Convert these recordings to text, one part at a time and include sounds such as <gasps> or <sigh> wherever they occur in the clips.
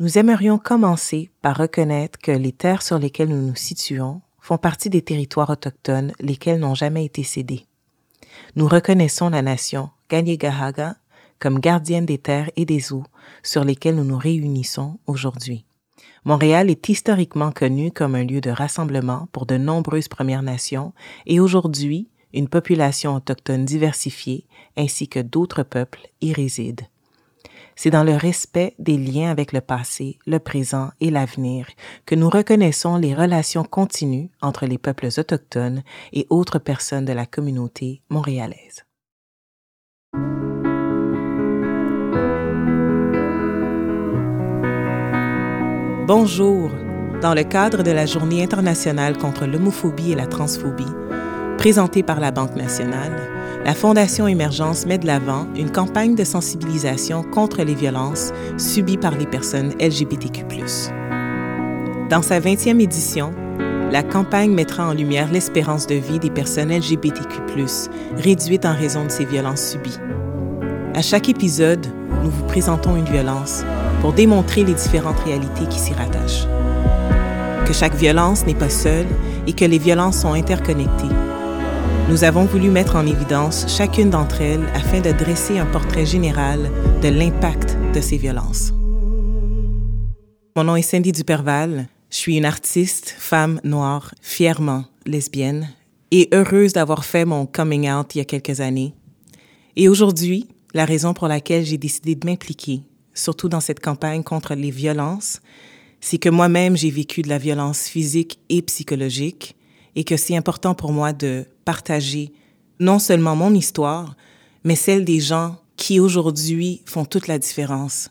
nous aimerions commencer par reconnaître que les terres sur lesquelles nous nous situons font partie des territoires autochtones lesquels n'ont jamais été cédés. Nous reconnaissons la nation Gahaga comme gardienne des terres et des eaux sur lesquelles nous nous réunissons aujourd'hui. Montréal est historiquement connu comme un lieu de rassemblement pour de nombreuses Premières Nations et aujourd'hui, une population autochtone diversifiée ainsi que d'autres peuples y résident. C'est dans le respect des liens avec le passé, le présent et l'avenir que nous reconnaissons les relations continues entre les peuples autochtones et autres personnes de la communauté montréalaise. Bonjour. Dans le cadre de la Journée internationale contre l'homophobie et la transphobie, présentée par la Banque nationale, la Fondation Émergence met de l'avant une campagne de sensibilisation contre les violences subies par les personnes LGBTQ. Dans sa 20e édition, la campagne mettra en lumière l'espérance de vie des personnes LGBTQ, réduite en raison de ces violences subies. À chaque épisode, nous vous présentons une violence pour démontrer les différentes réalités qui s'y rattachent. Que chaque violence n'est pas seule et que les violences sont interconnectées nous avons voulu mettre en évidence chacune d'entre elles afin de dresser un portrait général de l'impact de ces violences. Mon nom est Cindy Duperval. Je suis une artiste, femme noire, fièrement lesbienne et heureuse d'avoir fait mon coming out il y a quelques années. Et aujourd'hui, la raison pour laquelle j'ai décidé de m'impliquer, surtout dans cette campagne contre les violences, c'est que moi-même j'ai vécu de la violence physique et psychologique et que c'est important pour moi de partager non seulement mon histoire, mais celle des gens qui aujourd'hui font toute la différence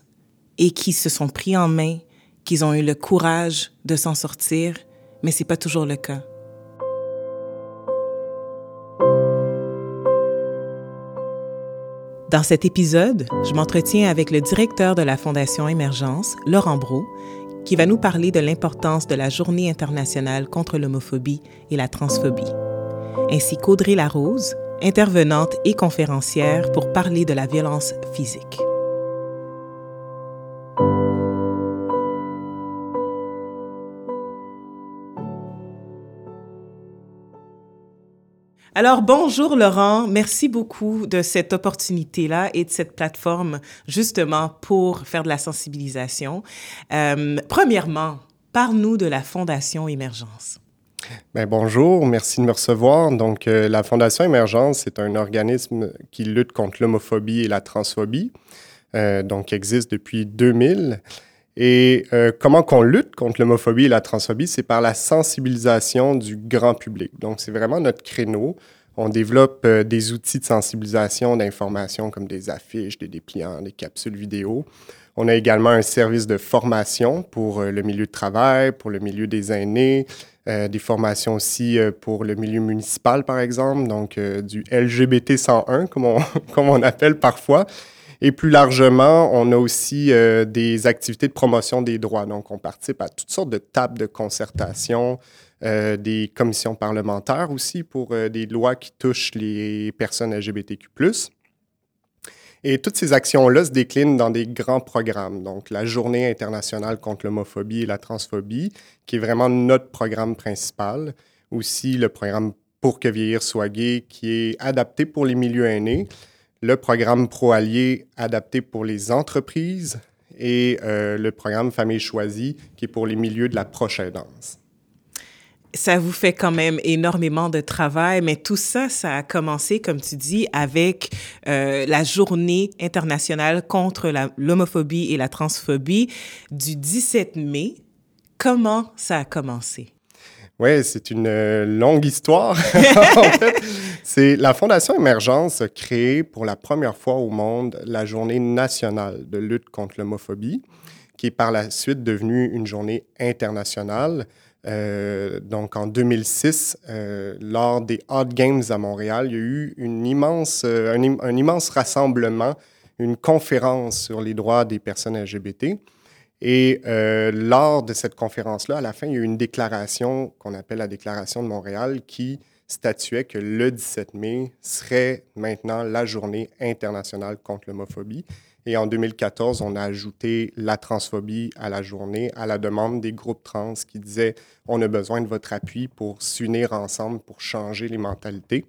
et qui se sont pris en main, qui ont eu le courage de s'en sortir, mais c'est pas toujours le cas. Dans cet épisode, je m'entretiens avec le directeur de la Fondation Émergence, Laurent Brault, qui va nous parler de l'importance de la Journée internationale contre l'homophobie et la transphobie, ainsi qu'Audrey Larose, intervenante et conférencière pour parler de la violence physique. Alors bonjour Laurent, merci beaucoup de cette opportunité-là et de cette plateforme justement pour faire de la sensibilisation. Euh, premièrement, parle-nous de la Fondation Émergence. Bien, bonjour, merci de me recevoir. Donc, euh, la Fondation Émergence, c'est un organisme qui lutte contre l'homophobie et la transphobie, euh, donc qui existe depuis 2000. Et euh, comment qu'on lutte contre l'homophobie et la transphobie, c'est par la sensibilisation du grand public. Donc, c'est vraiment notre créneau. On développe des outils de sensibilisation, d'information comme des affiches, des dépliants, des capsules vidéo. On a également un service de formation pour le milieu de travail, pour le milieu des aînés, des formations aussi pour le milieu municipal, par exemple, donc du LGBT 101, comme on, <laughs> comme on appelle parfois. Et plus largement, on a aussi euh, des activités de promotion des droits. Donc, on participe à toutes sortes de tables de concertation, euh, des commissions parlementaires aussi pour euh, des lois qui touchent les personnes LGBTQ. Et toutes ces actions-là se déclinent dans des grands programmes. Donc, la Journée internationale contre l'homophobie et la transphobie, qui est vraiment notre programme principal. Aussi, le programme Pour que vieillir soit gay, qui est adapté pour les milieux aînés le programme Pro-Allié adapté pour les entreprises et euh, le programme Famille choisie qui est pour les milieux de la prochaine danse. Ça vous fait quand même énormément de travail, mais tout ça, ça a commencé, comme tu dis, avec euh, la journée internationale contre l'homophobie et la transphobie du 17 mai. Comment ça a commencé? Oui, c'est une euh, longue histoire. <laughs> <laughs> en fait, c'est la Fondation Émergence a créé pour la première fois au monde la Journée nationale de lutte contre l'homophobie, qui est par la suite devenue une journée internationale. Euh, donc en 2006, euh, lors des Hot Games à Montréal, il y a eu immense, un, un, immense rassemblement, une conférence sur les droits des personnes LGBT. Et euh, lors de cette conférence-là, à la fin, il y a eu une déclaration qu'on appelle la Déclaration de Montréal qui statuait que le 17 mai serait maintenant la journée internationale contre l'homophobie. Et en 2014, on a ajouté la transphobie à la journée à la demande des groupes trans qui disaient on a besoin de votre appui pour s'unir ensemble, pour changer les mentalités.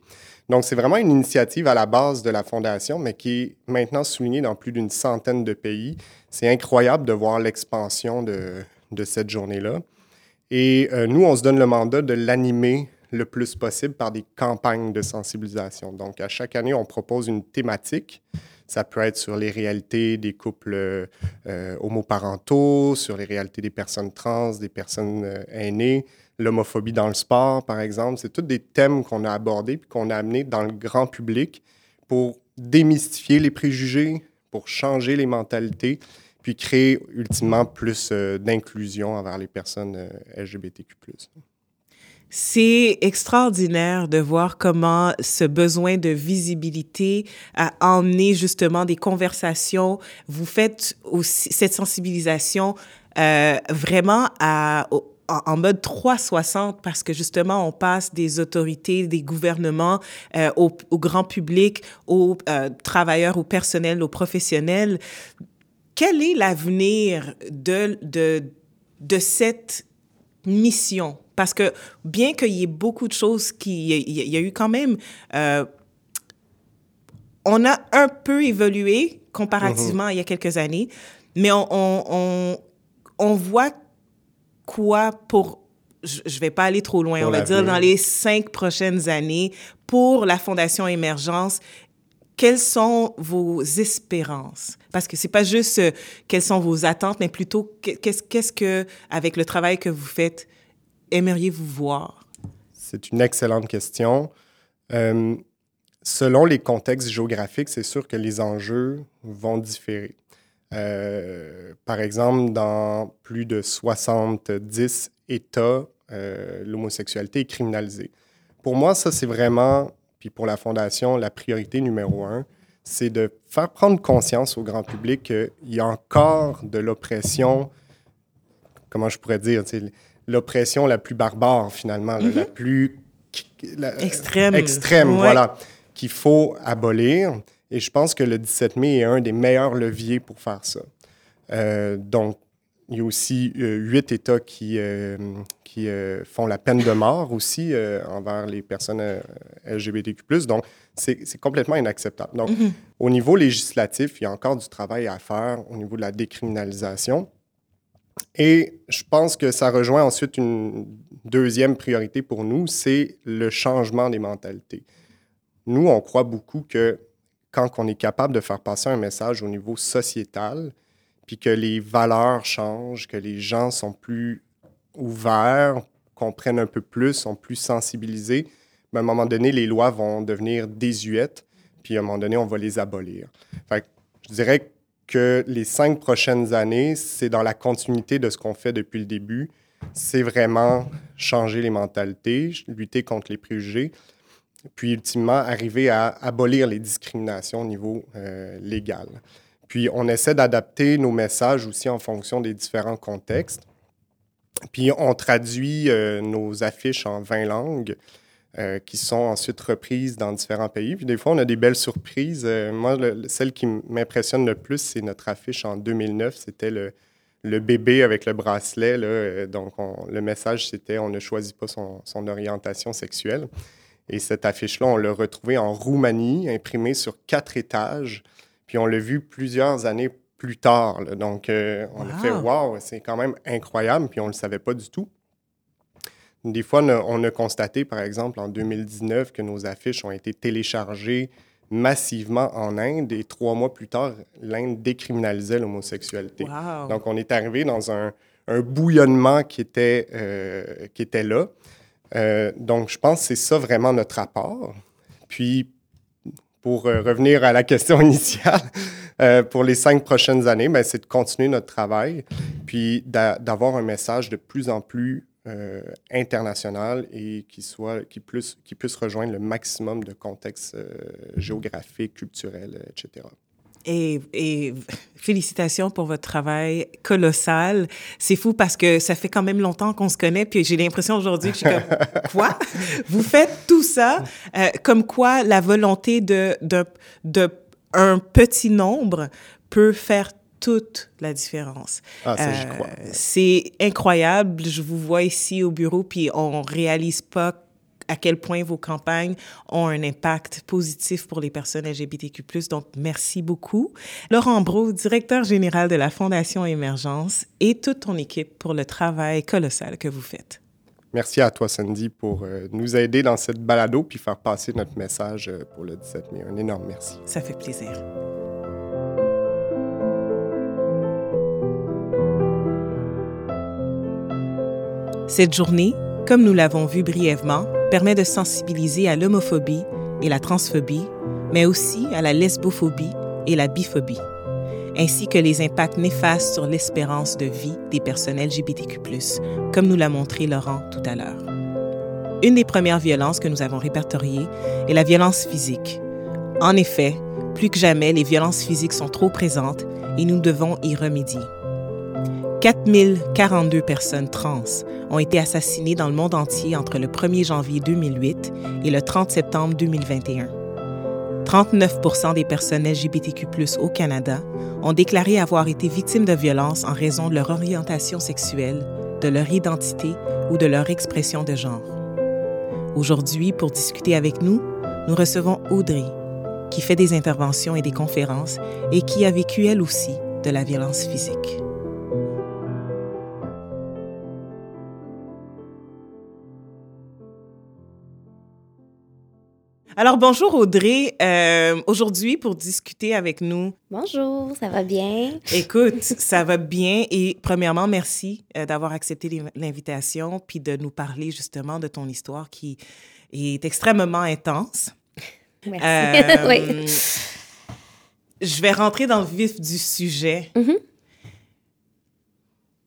Donc, c'est vraiment une initiative à la base de la Fondation, mais qui est maintenant soulignée dans plus d'une centaine de pays. C'est incroyable de voir l'expansion de, de cette journée-là. Et euh, nous, on se donne le mandat de l'animer le plus possible par des campagnes de sensibilisation. Donc, à chaque année, on propose une thématique. Ça peut être sur les réalités des couples euh, homoparentaux, sur les réalités des personnes trans, des personnes euh, aînées, l'homophobie dans le sport, par exemple. C'est tous des thèmes qu'on a abordés puis qu'on a amenés dans le grand public pour démystifier les préjugés, pour changer les mentalités, puis créer ultimement plus euh, d'inclusion envers les personnes euh, LGBTQ. C'est extraordinaire de voir comment ce besoin de visibilité a emmené justement des conversations. Vous faites aussi cette sensibilisation euh, vraiment à, en mode 360 parce que justement, on passe des autorités, des gouvernements euh, au, grand public, aux euh, travailleurs, au personnel, aux professionnels. Quel est l'avenir de, de, de cette mission? Parce que bien qu'il y ait beaucoup de choses qui... Il y, a eu quand même... Euh, on a un peu évolué comparativement à il y a quelques années, mais on, on, on, on voit quoi pour, je ne vais pas aller trop loin, on va dire dans les cinq prochaines années pour la Fondation Émergence, quelles sont vos espérances? Parce que c'est pas juste euh, quelles sont vos attentes, mais plutôt qu'est-ce, qu'est-ce que, avec le travail que vous faites, aimeriez-vous voir? C'est une excellente question. Euh, selon les contextes géographiques, c'est sûr que les enjeux vont différer. Euh, par exemple, dans plus de 70 États, euh, l'homosexualité est criminalisée. Pour moi, ça, c'est vraiment, puis pour la Fondation, la priorité numéro un, c'est de faire prendre conscience au grand public qu'il y a encore de l'oppression, comment je pourrais dire, l'oppression la plus barbare, finalement, la mm-hmm. plus... extrême. Extrême, voilà, qu'il faut abolir. Et je pense que le 17 mai est un des meilleurs leviers pour faire ça. Euh, donc, il y a aussi euh, huit États qui, euh, qui font la peine de mort aussi envers les personnes LGBTQ. Donc, c'est complètement inacceptable. Donc, mm-hmm. au niveau législatif, il y a encore du travail à faire au niveau de la décriminalisation. Et je pense que ça rejoint ensuite une deuxième priorité pour nous, c'est le changement des mentalités. Nous, on croit beaucoup que quand on est capable de faire passer un message au niveau sociétal, puis que les valeurs changent, que les gens sont plus ouverts, comprennent un peu plus, sont plus sensibilisés, ben, à un moment donné, les lois vont devenir désuètes, puis à un moment donné, on va les abolir. Je dirais que les cinq prochaines années, c'est dans la continuité de ce qu'on fait depuis le début. C'est vraiment changer les mentalités, lutter contre les préjugés, puis ultimement arriver à abolir les discriminations au niveau euh, légal. Puis on essaie d'adapter nos messages aussi en fonction des différents contextes. Puis on traduit euh, nos affiches en 20 langues euh, qui sont ensuite reprises dans différents pays. Puis des fois, on a des belles surprises. moi, celle qui m'impressionne le plus, c'est notre affiche en 2009. C'était le, le, bébé avec le bracelet. Là. Donc le message, c'était on ne choisit pas son, son orientation sexuelle. Et cette affiche-là, on l'a retrouvée en Roumanie, imprimée sur quatre étages. Puis on l'a vu plusieurs années plus tard. Donc, euh, on a fait Waouh, c'est quand même incroyable. Puis on ne le savait pas du tout. Des fois, on a, constaté, par exemple, en 2019, que nos affiches ont été téléchargées massivement en Inde et trois mois plus tard, l'Inde décriminalisait l'homosexualité. Donc, on est arrivé dans un, bouillonnement qui était, euh, qui était là. Euh, donc, je pense que c'est ça vraiment notre apport. Puis, pour euh, revenir à la question <laughs> initiale, pour les cinq prochaines années, ben, c'est de continuer notre travail, puis d'avoir un message de plus en plus international et qui, soit, qui, plus, qui puisse rejoindre le maximum de contextes géographiques, culturels, etc. Et, félicitations pour votre travail colossal. C'est fou parce que ça fait quand même longtemps qu'on se connaît, puis j'ai l'impression aujourd'hui que je suis comme <laughs> quoi? Vous faites tout ça, euh, comme quoi la volonté de, de, de un petit nombre peut faire toute la différence. Ah, ça, j'y crois. Euh, c'est incroyable. Je vous vois ici au bureau, puis on réalise pas à quel point vos campagnes ont un impact positif pour les personnes LGBTQ+. Donc, merci beaucoup. Laurent Brault, directeur général de la Fondation Émergence, et toute ton équipe pour le travail colossal que vous faites. Merci à toi, Sandy, pour euh, nous aider dans cette balado puis faire passer notre message euh, pour le 17 mai. Un énorme merci. Ça fait plaisir. Cette journée, comme nous l'avons vu brièvement, permet de sensibiliser à l'homophobie et la transphobie, mais aussi à la lesbophobie et la biphobie, ainsi que les impacts néfastes sur l'espérance de vie des personnes LGBTQ, comme nous l'a montré Laurent tout à l'heure. Une des premières violences que nous avons répertoriées est la violence physique. En effet, plus que jamais, les violences physiques sont trop présentes et nous devons y remédier. 4042 personnes trans ont été assassinées dans le monde entier entre le 1er janvier 2008 et le 30 septembre 2021. 39% des personnes LGBTQ au Canada ont déclaré avoir été victimes de violences en raison de leur orientation sexuelle, de leur identité ou de leur expression de genre. Aujourd'hui, pour discuter avec nous, nous recevons Audrey, qui fait des interventions et des conférences et qui a vécu elle aussi de la violence physique. Alors, bonjour Audrey. Euh, Aujourd'hui, pour discuter avec nous. Bonjour, ça va bien? Écoute, ça va bien. Et premièrement, merci euh, d'avoir accepté l'invitation puis de nous parler justement de ton histoire qui est extrêmement intense. Merci. Euh, <laughs> oui. Je vais rentrer dans le vif du sujet. Mm-hmm.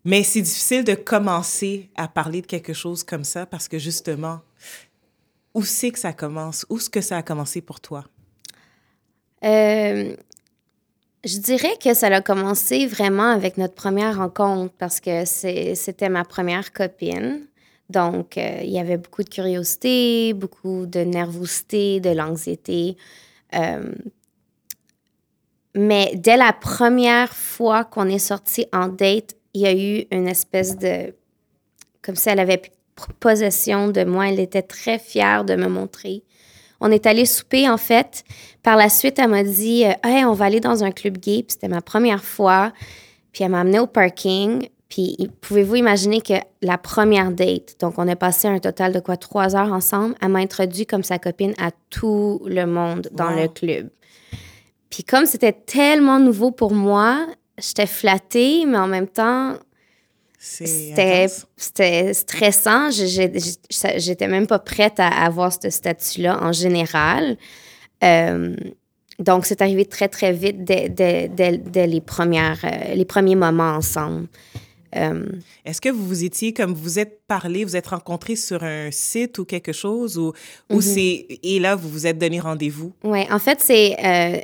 Mais c'est difficile de commencer à parler de quelque chose comme ça parce que justement, où c'est que ça commence? Où est-ce que ça a commencé pour toi? Euh, je dirais que ça a commencé vraiment avec notre première rencontre parce que c'était ma première copine. Donc, euh, il y avait beaucoup de curiosité, beaucoup de nervosité, de l'anxiété. Euh, mais dès la première fois qu'on est sorti en date, il y a eu une espèce de... Comme si elle avait possession de moi. Elle était très fière de me montrer. On est allé souper, en fait. Par la suite, elle m'a dit euh, Hey, on va aller dans un club gay. C'était ma première fois. Puis elle m'a amené au parking. Puis pouvez-vous imaginer que la première date, donc on a passé un total de quoi trois heures ensemble, elle m'a introduit comme sa copine à tout le monde dans le club. Puis comme c'était tellement nouveau pour moi, j'étais flattée, mais en même temps, c'était stressant. J'étais même pas prête à avoir ce statut-là en général. Euh, donc, c'est arrivé très, très vite dès, dès, les, premières, euh, les premiers moments ensemble. Euh, Est-ce que vous vous étiez, comme vous êtes parlé, vous êtes rencontrés sur un site ou quelque chose, ou, ou mhm. c'est... Et là, vous vous êtes donné rendez-vous? Oui, en fait, c'est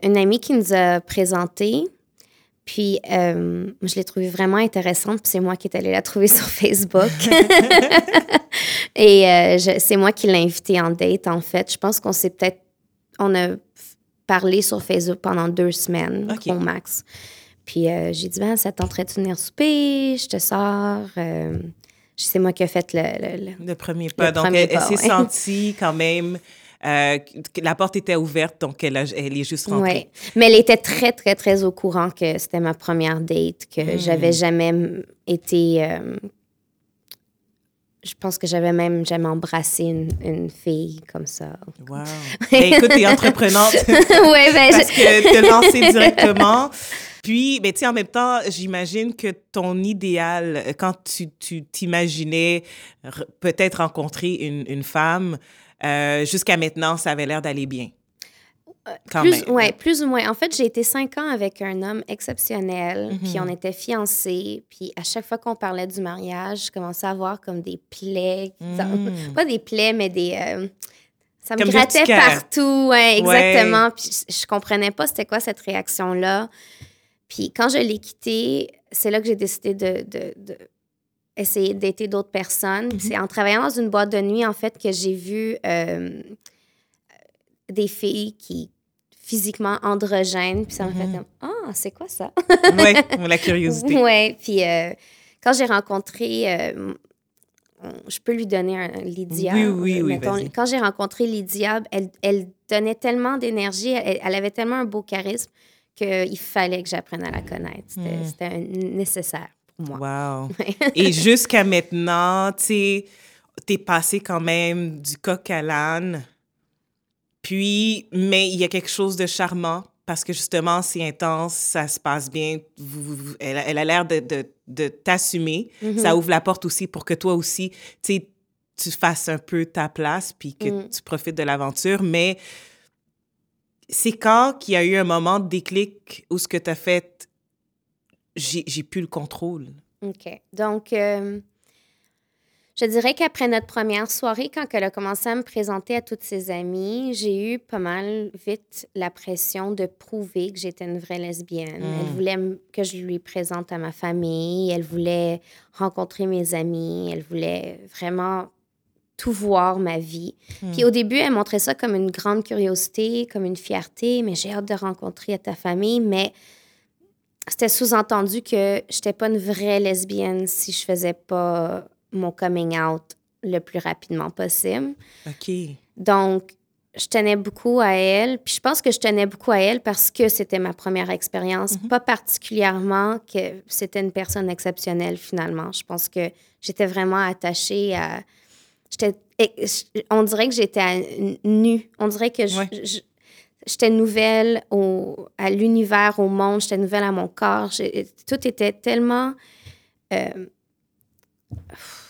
une amie qui nous a présenté. Puis, euh, je l'ai trouvée vraiment intéressante. Puis, c'est moi qui est allée la trouver <laughs> sur Facebook. <laughs> Et euh, c'est moi qui l'ai invitée en date, en fait. Je pense qu'on s'est peut-être. On a parlé sur Facebook pendant deux semaines, au max. Puis, euh, j'ai dit, ben, ça tenterait de venir souper, je te sors. c'est moi qui ai fait le, le, premier pas. donc, elle, s'est sentie quand même euh, la porte était ouverte, donc elle, elle est juste rentrée. Oui, mais elle était très, très, très au courant que c'était ma première date, que hmm. j'avais jamais été... Euh, je pense que j'avais même jamais embrassé une, une, fille comme ça. Wow. Ben, écoute, t'es entreprenante. <laughs> oui, ben, Parce que te lancer directement. Puis, ben, tu sais, en même temps, j'imagine que ton idéal, quand tu t'imaginais peut-être rencontrer une, une femme, euh, jusqu'à maintenant, ça avait l'air d'aller bien. Euh, Quand plus, même. Ouais, plus ou moins. En fait, j'ai été cinq ans avec un homme exceptionnel, puis mhm. on était fiancés, puis à chaque fois qu'on parlait du mariage, je commençais à avoir comme des plaies, mhm. <laughs> pas des plaies, mais des... Euh, ça me grattait partout, ouais, exactement. Puis je, comprenais pas c'était quoi cette réaction-là. Puis quand je l'ai quitté, c'est là que j'ai décidé de, de essayer d'aider d'autres personnes. Mm-hmm. C'est en travaillant dans une boîte de nuit, en fait, que j'ai vu euh, des filles qui physiquement androgènes. Puis ça m'a fait mm-hmm. comme, ah, c'est quoi ça? <laughs> oui, <laughs> la curiosité. Oui, puis euh, quand j'ai rencontré, euh, je peux lui donner un Lydia. Oui, oui, oui. Mettons, quand j'ai rencontré Lydia, elle, elle donnait tellement d'énergie, elle, avait tellement un beau charisme qu'il fallait que j'apprenne à la connaître. C'était hmm. nécessaire moi. Wow. <laughs> Et jusqu'à maintenant, tu sais, t'es passé quand même du coq à l'âne. Puis, mais il y a quelque chose de charmant parce que justement, c'est intense, ça se passe bien. elle, a l'air de, de, de t'assumer. Ça ouvre la porte aussi pour que toi aussi, tu tu fasses un peu ta place puis que mm. tu profites de l'aventure. Mais c'est quand qu'il y a eu un moment de déclic où ce que tu as fait, j'ai plus le contrôle. OK. Donc, euh, je dirais qu'après notre première soirée, quand elle a commencé à me présenter à toutes ses amies, j'ai eu pas mal vite la pression de prouver que j'étais une vraie lesbienne. Elle hmm. voulait que je lui présente à ma famille, elle voulait rencontrer mes amis, elle voulait vraiment tout voir ma vie. Hmm. Puis au début, elle montrait ça comme une grande curiosité, comme une fierté, mais j'ai hâte de rencontrer ta famille, mais c'était sous-entendu que je n'étais pas une vraie lesbienne si je faisais pas mon coming out le plus rapidement possible. OK. Donc, je tenais beaucoup à elle. Puis je pense que je tenais beaucoup à elle parce que c'était ma première expérience. Mhm. Pas particulièrement que c'était une personne exceptionnelle finalement. Je pense que j'étais vraiment attachée à. J'étais, on dirait que j'étais nue. On dirait que j'étais nouvelle au, à l'univers, au monde. J'étais nouvelle à mon corps. tout était tellement. Euh,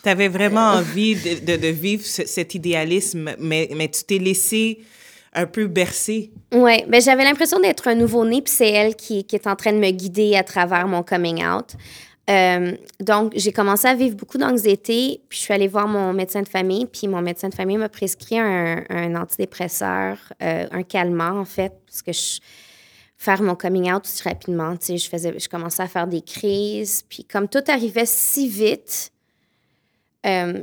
tu avais vraiment envie de, de, vivre cet idéalisme, mais, mais tu t'es laissé un peu bercer. Oui, mais ben, j'avais l'impression d'être un nouveau-né, puis c'est elle qui, qui, est en train de me guider à travers mon coming out. Euh, donc, j'ai commencé à vivre beaucoup d'anxiété, puis je suis allée voir mon médecin de famille, puis mon médecin de famille m'a prescrit un, un antidépresseur, euh, un calmant, en fait, parce que je faire mon coming out aussi rapidement. Tu sais, je, faisais, je commençais à faire des crises. Puis comme tout arrivait si vite, euh,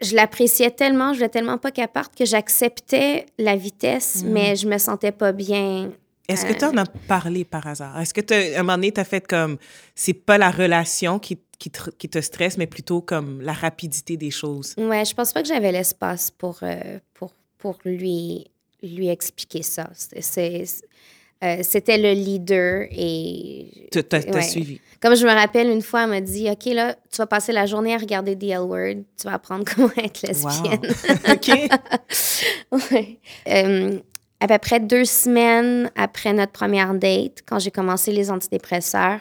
je l'appréciais tellement, je voulais tellement pas qu'elle parte que j'acceptais la vitesse, mm. mais je me sentais pas bien. Est-ce que tu en as parlé par hasard? Est-ce que à un moment donné, tu as fait comme, c'est pas la relation qui, qui, te, qui, te, stresse, mais plutôt comme la rapidité des choses? Ouais, je pense pas que j'avais l'espace pour, euh, pour, pour lui, lui expliquer ça. C'est euh, c'était le leader et. Tu as, suivi. Comme je me rappelle, une fois, elle m'a dit OK, là, tu vas passer la journée à regarder The L Word, tu vas apprendre <laughs> comment être lesbienne. OK. <laughs> ouais. Euh, à peu près deux semaines après notre première date, quand j'ai commencé les antidépresseurs,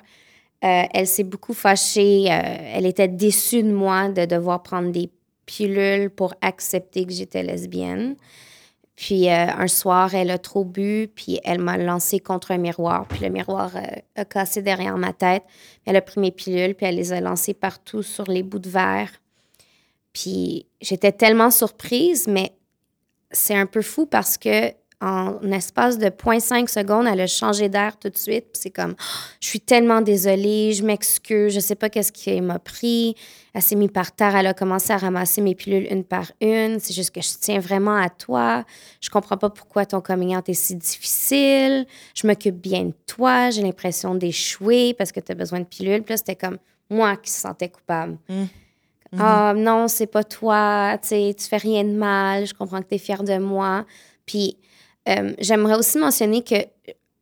euh, elle s'est beaucoup fâchée. elle était déçue de moi de devoir prendre des pilules pour accepter que j'étais lesbienne. Puis euh, un soir, elle a trop bu, puis elle m'a lancé contre un miroir. Puis le miroir euh, a cassé derrière ma tête. Elle a pris mes pilules, puis elle les a lancées partout sur les bouts de verre. Puis j'étais tellement surprise, mais c'est un peu fou parce que en espace de 0.5 secondes, elle a changé d'air tout de suite. Puis c'est comme, je suis tellement désolée, je m'excuse, je sais pas qu'est-ce qui m'a pris. Elle s'est mise par terre, elle a commencé à ramasser mes pilules une par une. C'est juste que je tiens vraiment à toi. Je comprends pas pourquoi ton coming out est si difficile. Je m'occupe bien de toi. J'ai l'impression d'échouer parce que tu as besoin de pilules. Puis là, c'était comme moi qui se sentais coupable. Mmh. Ah non, c'est pas toi, tu tu fais rien de mal, je comprends que tu es fière de moi. Puis euh, j'aimerais aussi mentionner que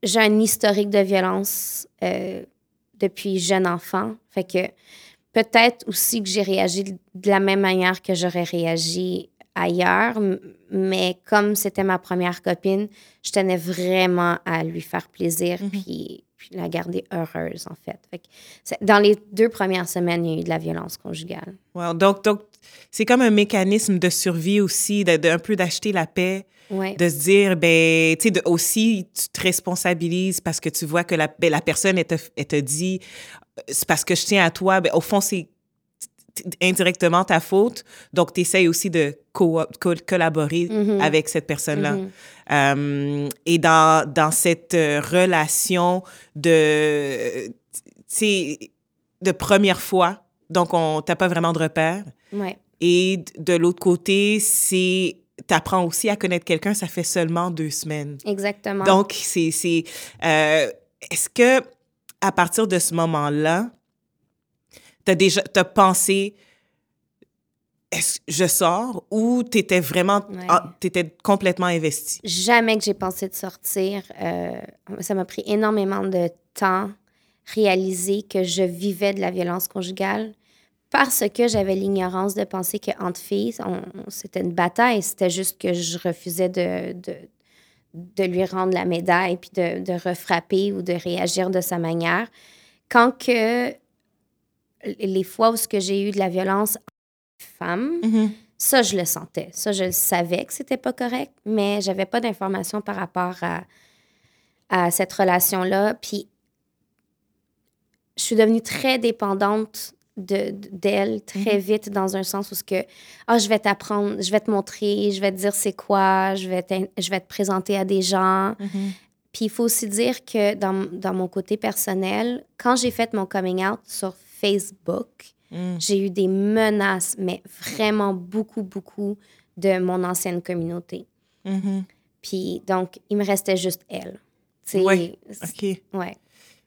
j'ai un historique de violence euh, depuis jeune enfant. Fait que peut-être aussi que j'ai réagi de la même manière que j'aurais réagi ailleurs, mais comme c'était ma première copine, je tenais vraiment à lui faire plaisir mm-hmm. puis, la garder heureuse, en fait. fait dans les deux premières semaines, il y a eu de la violence conjugale. Wow. Donc, donc c'est comme un mécanisme de survie aussi, de, un peu d'acheter la paix de se dire, ben, tu sais, aussi, tu te responsabilises parce que tu vois que la, ben, la personne, elle te, elle te dit, c'est parce que je tiens à toi. Ben, au fond, c'est indirectement ta faute. Donc, tu essayes aussi de collaborer mm-hmm. avec cette personne-là. Mm-hmm. Euh, et dans, dans cette euh, relation de, de première fois, donc on t'a pas vraiment de repère. Ouais. Et de l'autre côté, c'est tu apprends aussi à connaître quelqu'un, ça fait seulement deux semaines. Exactement. Donc, c'est. Euh, est-ce que à partir de ce moment-là, tu as déjà as pensé est-ce que je sors ou tu étais vraiment tu étais complètement investi Jamais que j'ai pensé de sortir. Euh, ça m'a pris énormément de temps réaliser que je vivais de la violence conjugale parce que j'avais l'ignorance de penser qu'entre filles, c'était une bataille. C'était juste que je refusais de, de, de, lui rendre la médaille puis de, de refrapper ou de réagir de sa manière. Quand que les fois où j'ai eu de la violence femme, mm-hmm. ça, je le sentais. Ça, je savais que c'était pas correct, mais j'avais pas d'informations par rapport à, à cette relation-là. Puis, je suis devenue très dépendante d'elle très mhm. vite dans un sens où ce que ah je vais t'apprendre je vais te montrer je vais te dire c'est quoi je vais je vais te présenter à des gens mhm. puis il faut aussi dire que dans, dans, mon côté personnel quand j'ai fait mon coming out sur Facebook mm. j'ai eu des menaces mais vraiment beaucoup beaucoup de mon ancienne communauté mhm. puis donc il me restait juste elle oui ok ouais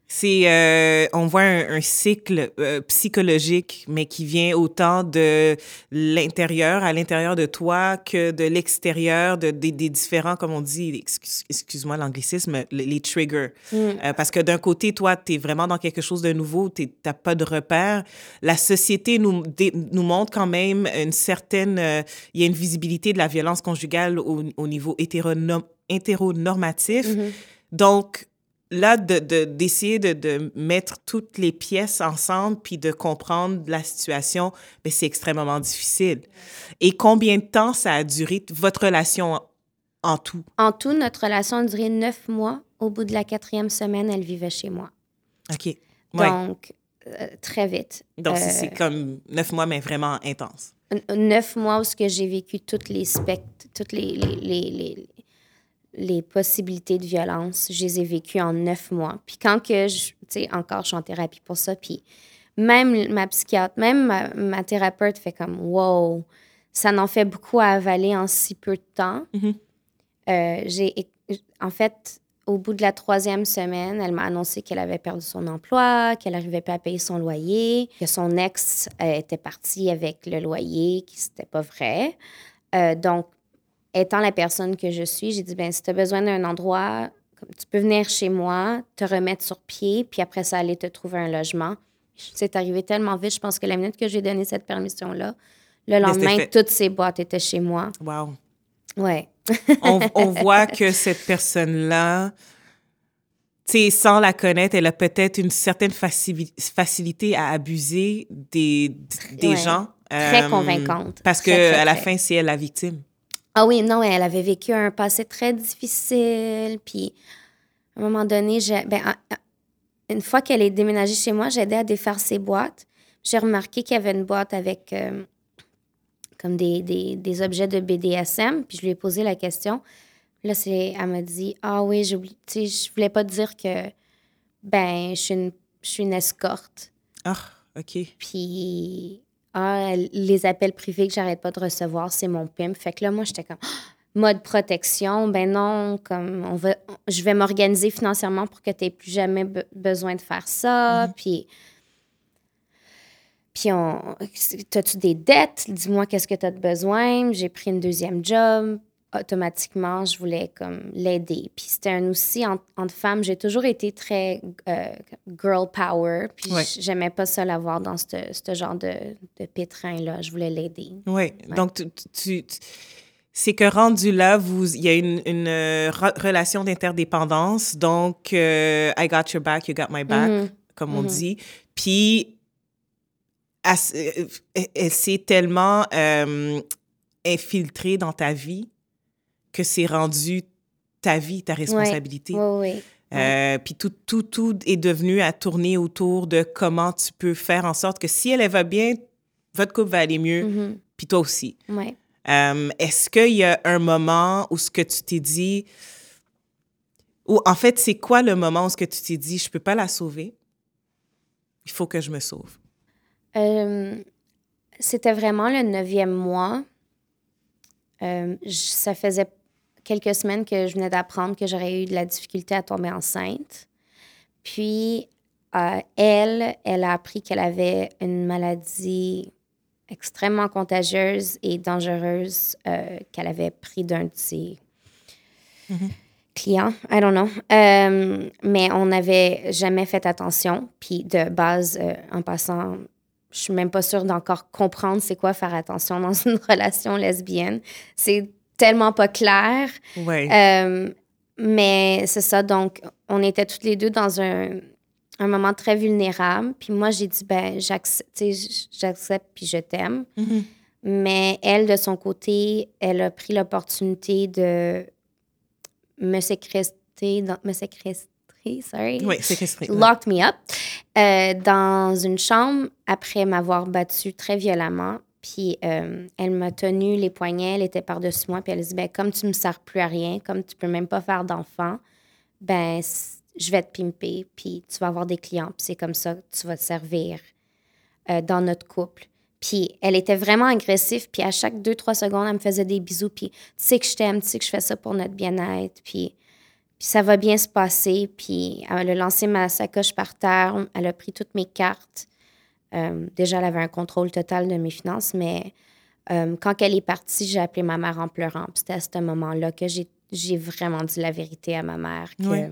c'est, euh, on voit un, cycle euh, psychologique, mais qui vient autant de l'intérieur, à l'intérieur de toi, que de l'extérieur, de, des, différents, comme on dit, excuse, moi l'anglicisme, les, triggers. Mm. Euh, parce que d'un côté, toi, tu es vraiment dans quelque chose de nouveau, tu n'as pas de repère. La société nous, nous montre quand même une certaine, il y a une visibilité de la violence conjugale au, au niveau hétéronormatif. Mm-hmm. Donc, là, d'essayer de, de, de, mettre toutes les pièces ensemble puis de comprendre la situation, ben, c'est extrêmement difficile. Et combien de temps ça a duré, votre relation en tout? En tout, notre relation a duré neuf mois. Au bout de la quatrième semaine, elle vivait chez moi. OK. Donc, euh, très vite. Donc, c'est euh, comme neuf mois, mais vraiment intense. Neuf mois où j'ai vécu toutes les spectres, toutes les, les, les les possibilités de violence, je les ai vécues en neuf mois. Puis quand que, tu sais, encore, je suis en thérapie pour ça, puis même ma psychiatre, même ma, thérapeute fait comme, wow, ça n'en fait beaucoup à avaler en si peu de temps. Mm-hmm. Euh, j'ai, en fait, au bout de la troisième semaine, elle m'a annoncé qu'elle avait perdu son emploi, qu'elle n'arrivait pas à payer son loyer, que son ex euh, était parti avec le loyer, qui n'était pas vrai. Euh, donc, étant la personne que je suis, j'ai dit, ben si tu as besoin d'un endroit, tu peux venir chez moi, te remettre sur pied, puis après ça, aller te trouver un logement. C'est arrivé tellement vite, je pense que la minute que j'ai donné cette permission-là, le lendemain, toutes ces boîtes étaient chez moi. Wow. Ouais. on, on, <laughs> voit que cette personne-là, tu sais, sans la connaître, elle a peut-être une certaine facilité à abuser des, des gens. Très euh, convaincante. Parce qu'à la fin, c'est elle la victime. Ah oui, non, elle avait vécu un passé très difficile. Puis, à un moment donné, ben, une fois qu'elle est déménagée chez moi, j'ai aidé à défaire ses boîtes. J'ai remarqué qu'il y avait une boîte avec euh, comme des, des, des, objets de BDSM. Puis, je lui ai posé la question. Là, elle m'a dit Ah oui, je voulais pas dire que ben, je suis une, je suis une escorte. Ah, OK. Puis ah, les appels privés que j'arrête pas de recevoir, c'est mon pimp. Fait que là, moi, j'étais comme <gasps> mode protection. Ben non, comme on va, je vais m'organiser financièrement pour que tu n'aies plus jamais besoin de faire ça. Mm-hmm. Puis, puis on, as-tu des dettes? Dis-moi qu'est-ce que tu as de besoin. J'ai pris une deuxième job automatiquement, je voulais comme l'aider. Puis c'était un aussi entre, femmes. J'ai toujours été très euh, girl power. Puis j'aimais pas ça l'avoir dans ce genre de, de pétrin-là. Je voulais l'aider. Oui. Donc, tu, c'est que rendu là, vous, il y a une, une euh, relation d'interdépendance. Donc, euh, I got your back, you got my back, mm-hmm. comme on mm-hmm. dit. Puis, elle s'est tellement infiltrée dans ta vie que c'est rendu ta vie, ta responsabilité. Oui, oui. Euh, puis tout, tout, tout est devenu à tourner autour de comment tu peux faire en sorte que si elle, va bien, votre couple va aller mieux, mm-hmm. puis toi aussi. Ouais. Euh, est-ce qu'il y a un moment où ce que tu t'es dit, ou en fait, c'est quoi le moment où ce que tu t'es dit, je peux pas la sauver, il faut que je me sauve? Euh, c'était vraiment le neuvième mois. ça faisait quelques semaines que je venais d'apprendre que j'aurais eu de la difficulté à tomber enceinte. Puis, euh, elle, elle a appris qu'elle avait une maladie extrêmement contagieuse et dangereuse euh, qu'elle avait pris d'un de ses Mhm. clients. I don't know. Euh, mais on n'avait jamais fait attention. Puis, de base, euh, en passant, je suis même pas sûre d'encore comprendre c'est quoi faire attention dans <laughs> une relation lesbienne. C'est tellement pas clair. Ouais. Euh, mais c'est ça, donc on était toutes les deux dans un, un moment très vulnérable. Puis moi, j'ai dit, ben, j'accepte, j'accepte puis je t'aime. Mhm. Mais elle, de son côté, elle a pris l'opportunité de me dans, me séquestrer, sorry, Oui, que locked me up euh, dans une chambre après m'avoir battue très violemment. Puis euh, elle m'a tenu les poignets, elle était par-dessus moi, puis elle a dit ben, Comme tu me sers plus à rien, comme tu peux même pas faire d'enfant, ben, je vais te pimper, puis tu vas avoir des clients, puis c'est comme ça que tu vas te servir euh, dans notre couple. Puis elle était vraiment agressive, puis à chaque deux, trois secondes, elle me faisait des bisous, puis tu sais que je t'aime, tu sais que je fais ça pour notre bien-être, puis, puis ça va bien se passer. Puis elle a lancé ma sacoche par terre, elle a pris toutes mes cartes. Euh, déjà, elle avait un contrôle total de mes finances, mais euh, quand elle est partie, j'ai appelé ma mère en pleurant. C'était à ce moment-là que j'ai vraiment dit la vérité à ma mère. que-.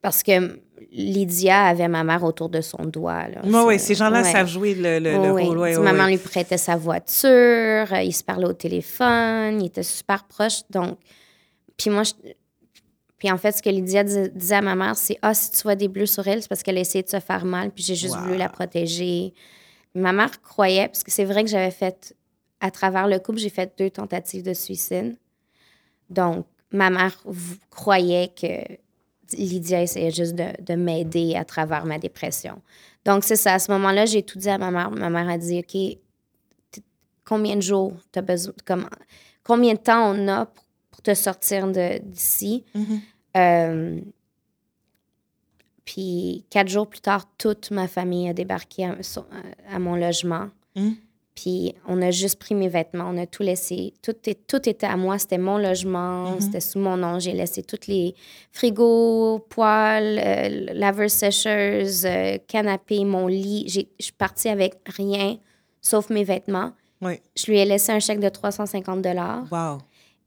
Parce que Lydia avait ma mère autour de son doigt. Là. Oui, oui, ces gens-là ouais. savent jouer le, le, le Oui, rôle. Ouais, Puis ouais, maman lui prêtait sa voiture, euh, il se parlait au téléphone, il était super proche. Donc, puis moi, je- puis en fait, ce que Lydia dis- disait à ma mère, c'est Ah, si tu vois des bleus sur elle, c'est parce qu'elle a essayé de se faire mal, puis j'ai juste Wow. voulu la protéger. Ma mère croyait, parce que c'est vrai que j'avais fait, à travers le couple, j'ai fait deux tentatives de suicide. Donc, ma mère croyait que Lydia essayait juste de, de m'aider à travers ma dépression. Donc, c'est ça. À ce moment-là, j'ai tout dit à ma mère. Ma mère a dit OK, combien de jours tu as besoin comme, Combien de temps on a pour, pour te sortir d'ici Mhm. Euh, Puis, quatre jours plus tard, toute ma famille a débarqué à, sur- à mon logement. Mhm. Puis on a juste pris mes vêtements, on a tout laissé. Tout, est- tout était à moi, c'était mon logement, Mhm. c'était sous mon nom. J'ai laissé tous les frigos, poêles, euh, laveurs sécheuses, euh, canapé, mon lit. Je suis partie avec rien, sauf mes vêtements. Oui. Je lui ai laissé un chèque de 350 dollars Wow.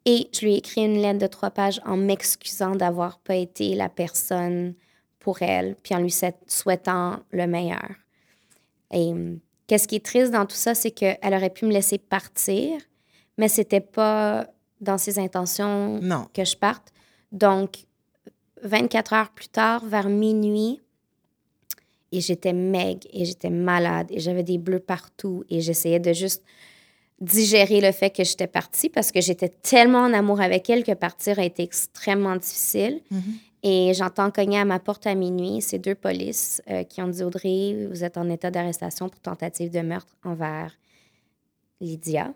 Et je lui ai écrit une lettre de trois pages en m'excusant d'avoir pas été la personne pour elle, puis en lui souhaitant le meilleur. Et hum, qu'est-ce qui est triste dans tout ça, c'est qu'elle aurait pu me laisser partir, mais c'était pas dans ses intentions Non. que je parte. Donc, 24 heures plus tard, vers minuit, et j'étais meg et j'étais malade et j'avais des bleus partout et j'essayais de juste digérer le fait que j'étais partie parce que j'étais tellement en amour avec elle que partir a été extrêmement difficile. Mhm. Et j'entends cogner à ma porte à minuit. C'est deux polices euh, qui ont dit Audrey, vous êtes en état d'arrestation pour tentative de meurtre envers Lydia.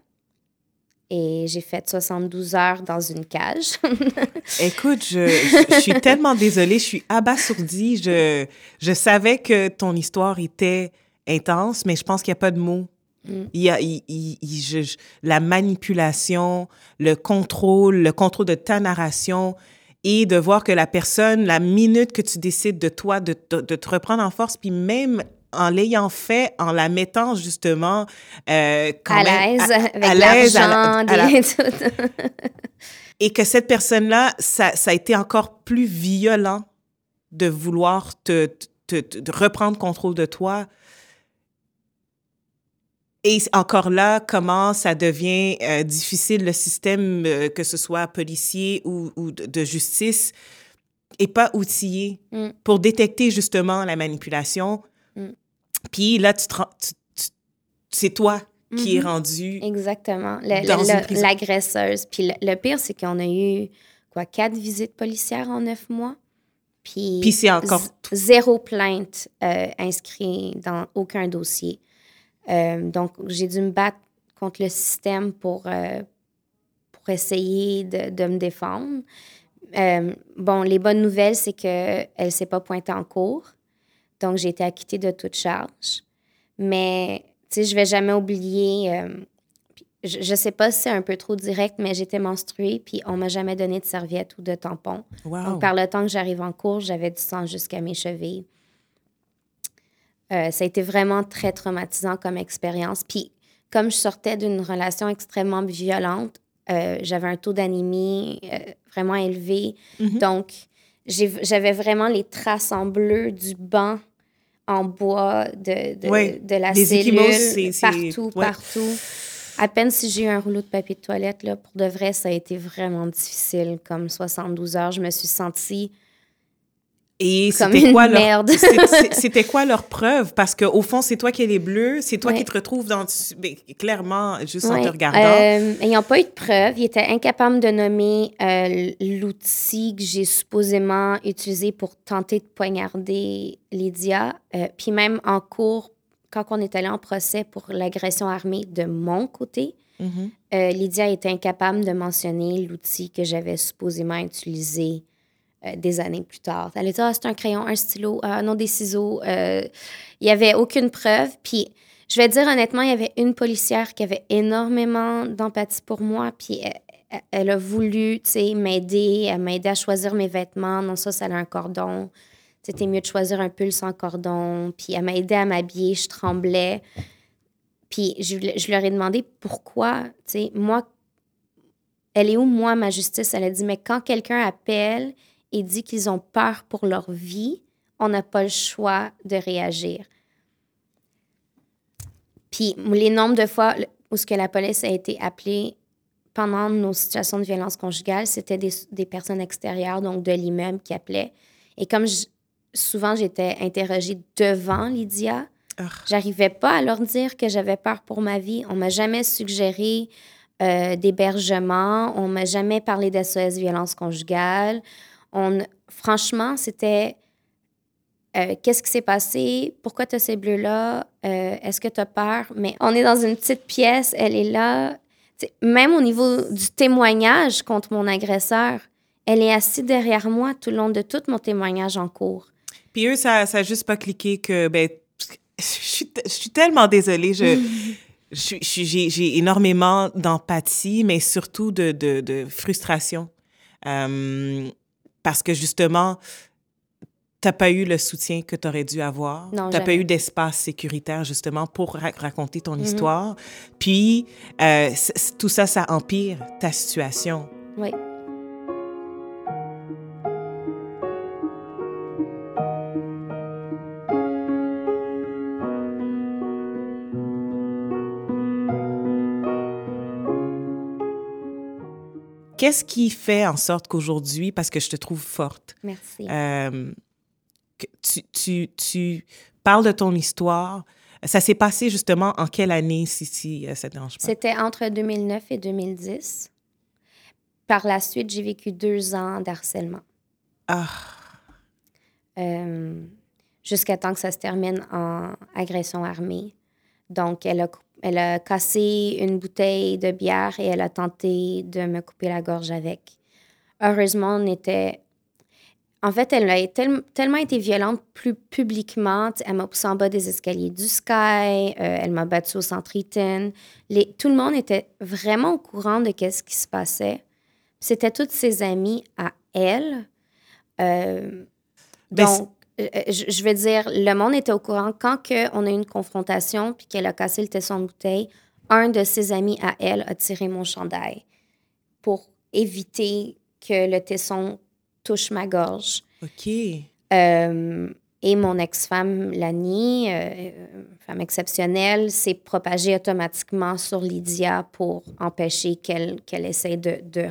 Et j'ai fait 72 heures dans une cage. <laughs> Écoute, je, je- je suis tellement désolée, je suis abasourdie. Je, je savais que ton histoire était intense, mais je pense qu'il n'y a pas de mots. Mm. Il y a il- il- il- je- je- la manipulation, le contrôle, le contrôle de ta narration et de voir que la personne, la minute que tu décides de toi, de, de- de te reprendre en force, puis même en l'ayant fait, en la mettant justement euh, quand à l'aise, avec à l'aise, à la- <laughs> et que cette personne-là, ça, ça a été encore plus violent de vouloir te, te- te- de reprendre contrôle de toi. Et encore là, comment ça devient euh, difficile, le système, euh, que ce soit policier ou, ou de, justice, est pas outillé Mm. pour détecter justement la manipulation. Mm. Puis là, tu c'est toi qui est Mhm. rendu Exactement. L'agresseuse. Puis le, le pire, c'est qu'on a eu, quoi, quatre visites policières en neuf mois. Puis, c'est encore zéro plainte euh, inscrite dans aucun dossier. Euh, donc, j'ai dû me battre contre le système pour, euh, pour essayer de, de me défendre. Euh, bon, les bonnes nouvelles, c'est qu'elle ne s'est pas pointée en cours. Donc, j'ai été acquittée de toute charge. Mais, tu sais, je vais jamais oublier. je, ne sais pas si c'est un peu trop direct, mais j'étais menstruée, puis on m'a jamais donné de serviette ou de tampon. Donc, par le temps que j'arrive en cours, j'avais du sang jusqu'à mes chevilles. Euh, ça a été vraiment très traumatisant comme expérience. Puis, comme je sortais d'une relation extrêmement violente, euh, j'avais un taux d'anémie euh, vraiment élevé. Mm-hmm. Donc, j'avais vraiment les traces en bleu du banc en bois de, de, de la cellule partout, partout. À peine si j'ai eu un rouleau de papier de toilette, là, pour de vrai, ça a été vraiment difficile. Comme 72 heures, je me suis sentie et c'était quoi leur <laughs> c'était quoi leur preuve? Parce que au fond c'est toi qui es les bleus, c'est toi qui te retrouves dans ben, clairement juste en te regardant. Euh, ils n'ont pas eu de preuve, ils étaient incapables de nommer euh, l'outil que j'ai supposément utilisé pour tenter de poignarder Lydia. Euh, puis même en cours, quand on est allé en procès pour l'agression armée de mon côté, mm-hmm. Lydia était incapable de mentionner l'outil que j'avais supposément utilisé euh, des années plus tard. Elle dit, ah, c'est un crayon, un stylo, ah, non, des ciseaux. Euh, il n'y avait aucune preuve. Puis, je vais dire honnêtement, il y avait une policière qui avait énormément d'empathie pour moi. Puis, elle, a voulu, tu sais, m'aider. Elle m'a aidé à choisir mes vêtements. Non, ça, ça a un cordon. C'était mieux de choisir un pull sans cordon. Puis, elle m'a aidé à m'habiller. Je tremblais. Puis, je, je leur ai demandé pourquoi, tu sais, moi, elle est où, moi, ma justice? Elle a dit, mais quand quelqu'un appelle et dit qu'ils ont peur pour leur vie, on n'a pas le choix de réagir. Puis les nombres de fois où ce que la police a été appelée pendant nos situations de violence conjugale, c'était des, des, personnes extérieures, donc de l'immeuble, qui appelaient. Et comme souvent j'étais interrogée devant Lydia, j'arrivais pas à leur dire que j'avais peur pour ma vie. On m'a jamais suggéré euh, d'hébergement, on m'a jamais parlé d'SOS violence conjugale franchement, c'était euh, qu'est-ce qui s'est passé? Pourquoi tu as ces bleus-là? Euh, est-ce que tu as peur? Mais on est dans une petite pièce, elle est là. même au niveau du témoignage contre mon agresseur, elle est assise derrière moi tout le long de tout mon témoignage en cours. Puis eux, ça n'a juste pas cliqué que, ben, <laughs> je suis, je suis tellement désolée. Je, <laughs> j'ai énormément d'empathie, mais surtout de, de, de frustration. Euh, parce que justement, tu n'as pas eu le soutien que tu aurais dû avoir. Tu n'as pas eu d'espace sécuritaire, justement, pour raconter ton mm-hmm. histoire. Puis, euh, tout ça, ça empire ta situation. Oui. Qu'est-ce qui fait en sorte qu'aujourd'hui, parce que je te trouve forte, Merci. Euh, tu, tu, tu, parles de ton histoire. Ça s'est passé justement en quelle année, si, si euh, ça dérange pas? C'était entre 2009 et 2010. Par la suite, j'ai vécu deux ans d'harcèlement. Ah. Euh, jusqu'à temps que ça se termine en agression armée. Donc, elle a elle a cassé une bouteille de bière et elle a tenté de me couper la gorge avec. Heureusement, on était. En fait, elle a tellement été violente plus publiquement. Elle m'a poussé en bas des escaliers du Sky, euh, elle m'a battu au centre Eaton. Les... Tout le monde était vraiment au courant de ce qui se passait. C'était toutes ses amies à elle. Euh, ben, donc, je veux dire, le monde était au courant quand on a eu une confrontation puis qu'elle a cassé le tesson de bouteille. Un de ses amis à elle a tiré mon chandail pour éviter que le tesson touche ma gorge. OK. Euh, et mon ex-femme, Lani, femme exceptionnelle, s'est propagée automatiquement sur Lydia pour empêcher qu'elle qu'elle essaie de, de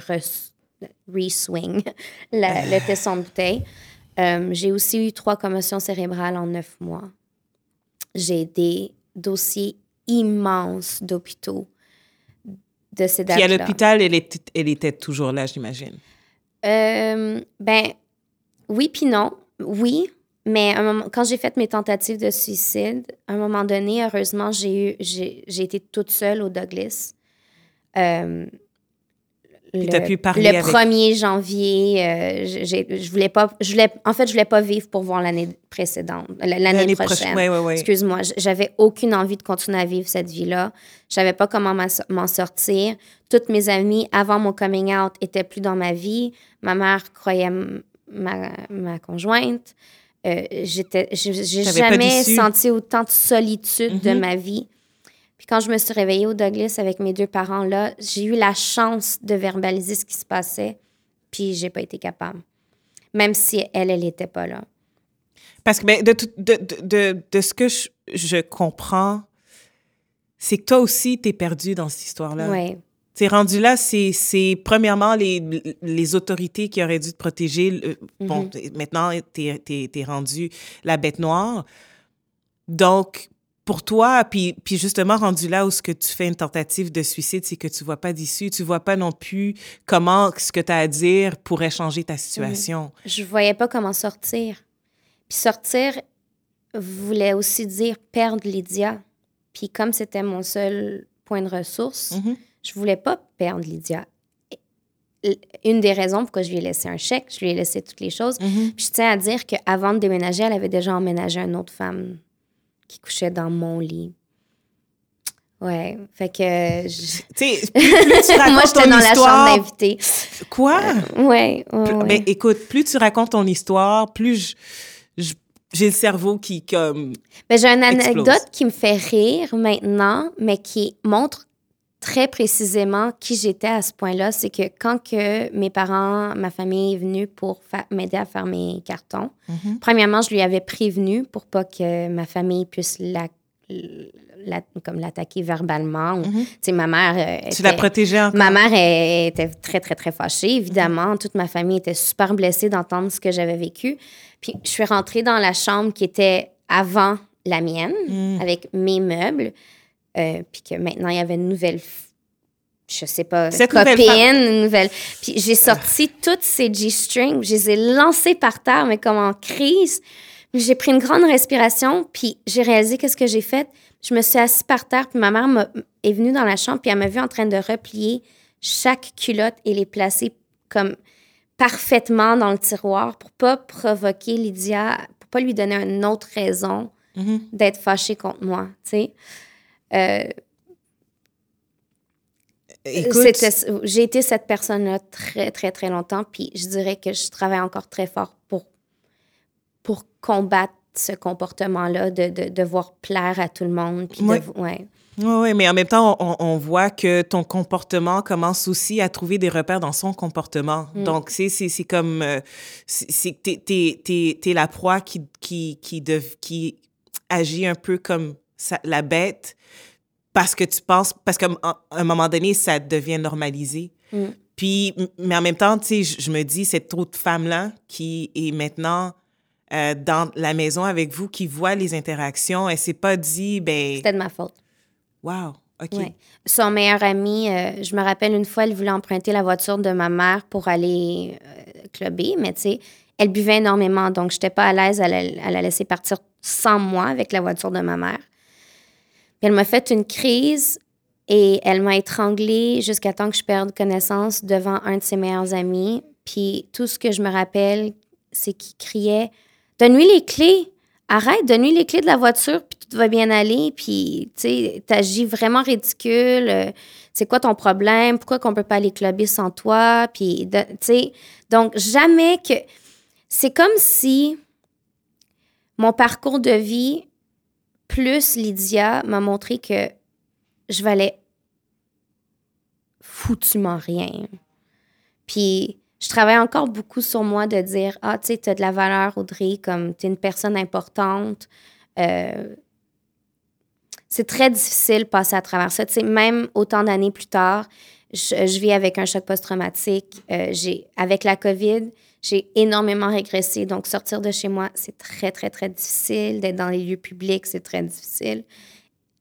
re-swing <laughs> le tesson de bouteille. Euh, j'ai aussi eu trois commotions cérébrales en neuf mois. J'ai des dossiers immenses d'hôpitaux de ces dates-là. Puis à l'hôpital, elle était, elle était toujours là, j'imagine. Euh, ben, oui puis non. Oui, mais quand j'ai fait mes tentatives de suicide, à un moment donné, heureusement, j'ai eu, j'ai, été toute seule au Douglas. Euh, le, pu parler le avec- 1er janvier, euh, je voulais pas, je voulais, en fait, je voulais pas vivre pour voir l'année précédente, l'année prochaine. Ouais, ouais, ouais. Excuse-moi, j'avais aucune envie de continuer à vivre cette vie-là. Je savais pas comment m'en so- m'en sortir. Toutes mes amies, avant mon coming out, étaient plus dans ma vie. Ma mère croyait ma, ma conjointe. Euh, j'étais, j'ai jamais senti autant de solitude de Mhm. ma vie. Puis quand je me suis réveillée au Douglas avec mes deux parents là, j'ai eu la chance de verbaliser ce qui se passait, puis j'ai pas été capable. Même si elle, elle était pas là. Parce que ben, de, de, de, de, de ce que je, je comprends, c'est que toi aussi, t'es perdu dans cette histoire-là. Ouais. T'es rendu là, c'est, premièrement les, les autorités qui auraient dû te protéger. Le- Bon, Mhm. maintenant, t'es, t'es, t'es rendu la bête noire. Donc, pour toi, puis, puis justement, rendu là où ce que tu fais une tentative de suicide, c'est que tu vois pas d'issue, tu vois pas non plus comment ce que tu as à dire pourrait changer ta situation. je voyais pas comment sortir. Puis sortir voulait aussi dire perdre Lydia. Puis comme c'était mon seul point de ressource, Mhm. je voulais pas perdre Lydia. Une des raisons pourquoi je lui ai laissé un chèque, je lui ai laissé toutes les choses. Mhm. Puis je tiens à dire qu'avant de déménager, elle avait déjà emménagé une autre femme qui couchait dans mon lit. Ouais, fait que je- Tu sais, plus, plus tu <laughs> racontes moi j'étais dans la histoire, chambre d'invité. Quoi? Ouais, ouais, Pl- ouais. Ben, écoute, plus tu racontes ton histoire, plus j'ai le cerveau qui, comme... Ben, j'ai une Explose. anecdote qui me fait rire maintenant, mais qui montre très précisément qui j'étais à ce point-là. C'est que quand que mes parents, ma famille est venue pour m'aider à faire mes cartons, Mhm. premièrement, je lui avais prévenu pour pas que ma famille puisse la, la- comme l'attaquer verbalement. Mhm. Tu sais, ma mère... euh, Tu était- protégé encore? Ma mère elle, était très, très, très fâchée, évidemment. Toute ma famille était super blessée d'entendre ce que j'avais vécu. Puis je suis rentrée dans la chambre qui était avant la mienne, Mm. avec mes meubles. Euh, puis que maintenant, il y avait une nouvelle, je sais pas, Cette copine, nouvelle une nouvelle. Puis j'ai sorti toutes ces G-strings, je les ai lancées par terre, mais comme en crise. J'ai pris une grande respiration, puis j'ai réalisé qu'est-ce que j'ai fait. Je me suis assise par terre, puis ma mère est venue dans la chambre, puis elle m'a vu en train de replier chaque culotte et les placer comme parfaitement dans le tiroir pour pas provoquer Lydia, pour pas lui donner une autre raison Mhm. d'être fâchée contre moi, tu sais. Euh, j'ai été cette personne-là très, très, très longtemps, puis je dirais que je travaille encore très fort pour, pour combattre ce comportement-là, de, de devoir plaire à tout le monde. Puis de- Ouais. ouais. Oui, ouais, mais en même temps, on, on voit que ton comportement commence aussi à trouver des repères dans son comportement. Mm. Donc, c'est, comme... euh, c'est, que t'es, la proie qui, qui, qui agit un peu comme la bête parce que tu penses... Parce qu'à un- moment donné, ça devient normalisé. Mm. Puis, mais en même temps, tu sais, je, me dis, cette autre femme-là qui est maintenant euh, dans la maison avec vous, qui voit les interactions, elle s'est pas dit, ben, C'était de ma faute. wow, OK. Ouais. Son meilleur ami, euh, je me rappelle une fois, elle voulait emprunter la voiture de ma mère pour aller euh, clubber, mais tu sais, elle buvait énormément, donc je n'étais pas à l'aise à la, à la laisser partir sans moi avec la voiture de ma mère. Puis elle m'a fait une crise et elle m'a étranglée jusqu'à temps que je perde connaissance devant un de ses meilleurs amis. Puis tout ce que je me rappelle, c'est qu'il criait Donne-lui les clés! Arrête, donne-lui les clés de la voiture, puis tout va bien aller, puis, tu sais, t'agis vraiment ridicule, euh, c'est quoi ton problème, pourquoi qu'on peut pas aller clubber sans toi, puis, tu sais, donc, jamais que... C'est comme si mon parcours de vie, plus Lydia, m'a montré que je valais foutument rien. Puis, je travaille encore beaucoup sur moi de dire Ah, tu sais, de la valeur, Audrey, comme tu es une personne importante. Euh, c'est très difficile de passer à travers ça. Tu sais, même autant d'années plus tard, je, vis avec un choc post-traumatique. Euh, avec la COVID, j'ai énormément régressé. Donc, sortir de chez moi, c'est très, très, très difficile. D'être dans les lieux publics, c'est très difficile.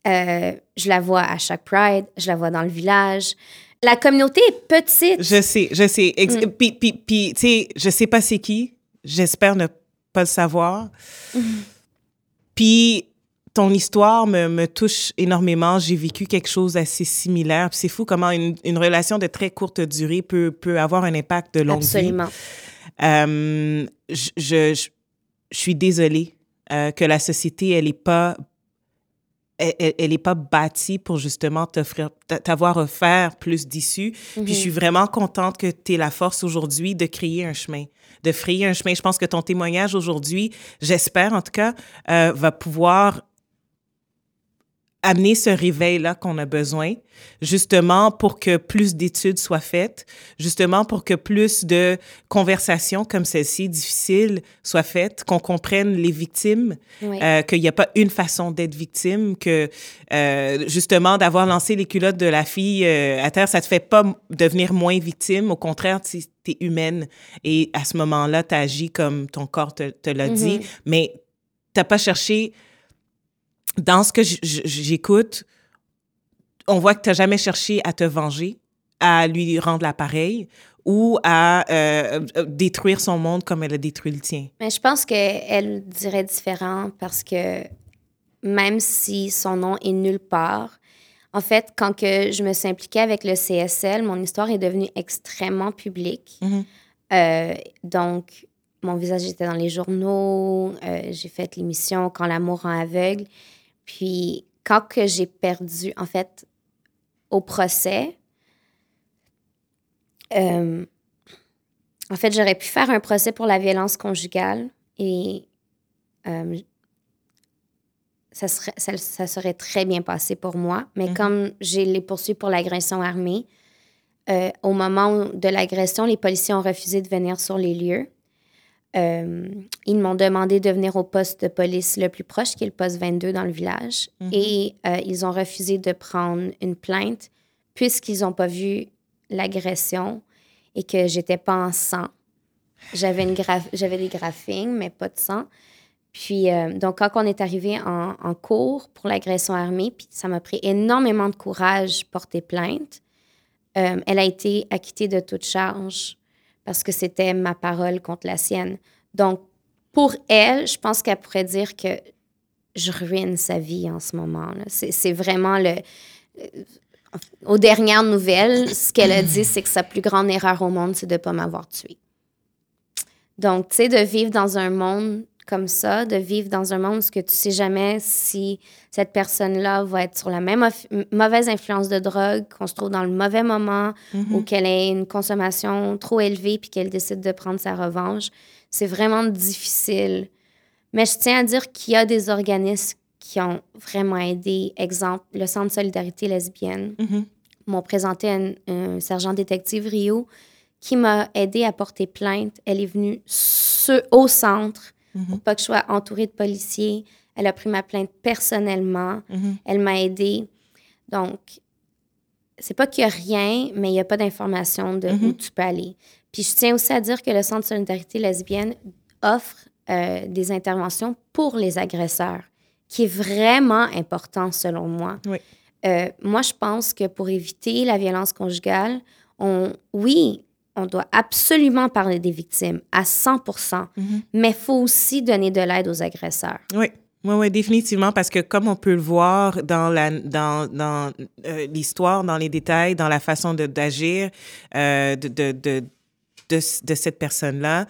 Euh, je la vois à chaque Pride, je la vois dans le village. La communauté est petite. Je sais, je sais. Mm. Puis, puis, puis, tu sais, je sais pas c'est qui. J'espère ne pas le savoir. <laughs> Puis, ton histoire me, me touche énormément. J'ai vécu quelque chose d'assez similaire. C'est fou comment une, une, relation de très courte durée peut, peut avoir un impact de longue Absolument. vie. Euh, je, je, je, suis désolée euh, que la société, elle n'est pas elle, elle est pas bâtie pour justement t'offrir, t'avoir offert plus d'issues. Mm -hmm. Puis je suis vraiment contente que tu aies la force aujourd'hui de créer un chemin, de frayer un chemin. Je pense que ton témoignage aujourd'hui, j'espère en tout cas, euh, va pouvoir amener ce réveil-là qu'on a besoin, justement pour que plus d'études soient faites, justement pour que plus de conversations comme celle-ci, difficiles, soient faites, qu'on comprenne les victimes, oui. euh, qu'il n'y a pas une façon d'être victime, que euh, justement d'avoir lancé les culottes de la fille euh, à terre, ça te fait pas devenir moins victime, au contraire, tu es humaine et à ce moment-là, tu agis comme ton corps te, te l'a mm -hmm. dit, mais tu pas cherché dans ce que j'écoute, on voit que tu n'as jamais cherché à te venger, à lui rendre l'appareil ou à euh, détruire son monde comme elle a détruit le tien. Mais je pense qu'elle dirait différent parce que même si son nom est nulle part, en fait, quand que je me suis impliquée avec le CSL, mon histoire est devenue extrêmement publique. Mm -hmm. euh, donc, mon visage était dans les journaux, euh, j'ai fait l'émission Quand l'amour rend aveugle. Puis, quand que j'ai perdu, en fait, au procès, euh, en fait, j'aurais pu faire un procès pour la violence conjugale et euh, ça, serait, ça, ça, serait très bien passé pour moi. Mais mm -hmm. comme j'ai les poursuivis pour l'agression armée, euh, au moment de l'agression, les policiers ont refusé de venir sur les lieux. Euh, ils m'ont demandé de venir au poste de police le plus proche, qui est le poste 22 dans le village. Mm -hmm. Et euh, ils ont refusé de prendre une plainte puisqu'ils n'ont pas vu l'agression et que j'étais pas en sang. J'avais des graphings, mais pas de sang. Puis, euh, donc, quand on est arrivé en, en cours pour l'agression armée, puis ça m'a pris énormément de courage porter plainte, elle a été acquittée de toute charge parce que c'était ma parole contre la sienne. Donc, pour elle, je pense qu'elle pourrait dire que je ruine sa vie en ce moment. C'est vraiment le... Aux dernières nouvelles, ce qu'elle a dit, c'est que sa plus grande erreur au monde, c'est de ne pas m'avoir tuée. Donc, tu sais, de vivre dans un monde comme ça, de vivre dans un monde où tu ne sais jamais si cette personne-là va être sur la même mauvaise influence de drogue, qu'on se trouve dans le mauvais moment mm -hmm. ou qu'elle ait une consommation trop élevée puis qu'elle décide de prendre sa revanche. C'est vraiment difficile. Mais je tiens à dire qu'il y a des organismes qui ont vraiment aidé. Exemple, le Centre de solidarité lesbienne mm -hmm. m'ont présenté un, un, sergent détective Rio qui m'a aidé à porter plainte. Elle est venue au centre Mm -hmm. pour pas que je sois entourée de policiers. Elle a pris ma plainte personnellement. Mm -hmm. Elle m'a aidée. Donc, c'est pas qu'il y a rien, mais il n'y a pas d'information de mm -hmm. où tu peux aller. Puis je tiens aussi à dire que le Centre de solidarité lesbienne offre euh, des interventions pour les agresseurs, qui est vraiment important selon moi. Oui. Euh, moi, je pense que pour éviter la violence conjugale, on, oui, on doit absolument parler des victimes à 100 mm -hmm. mais il faut aussi donner de l'aide aux agresseurs. Oui. Oui, oui, définitivement, parce que comme on peut le voir dans la dans, dans euh, l'histoire, dans les détails, dans la façon d'agir euh, de, de, de, de, de, cette personne-là,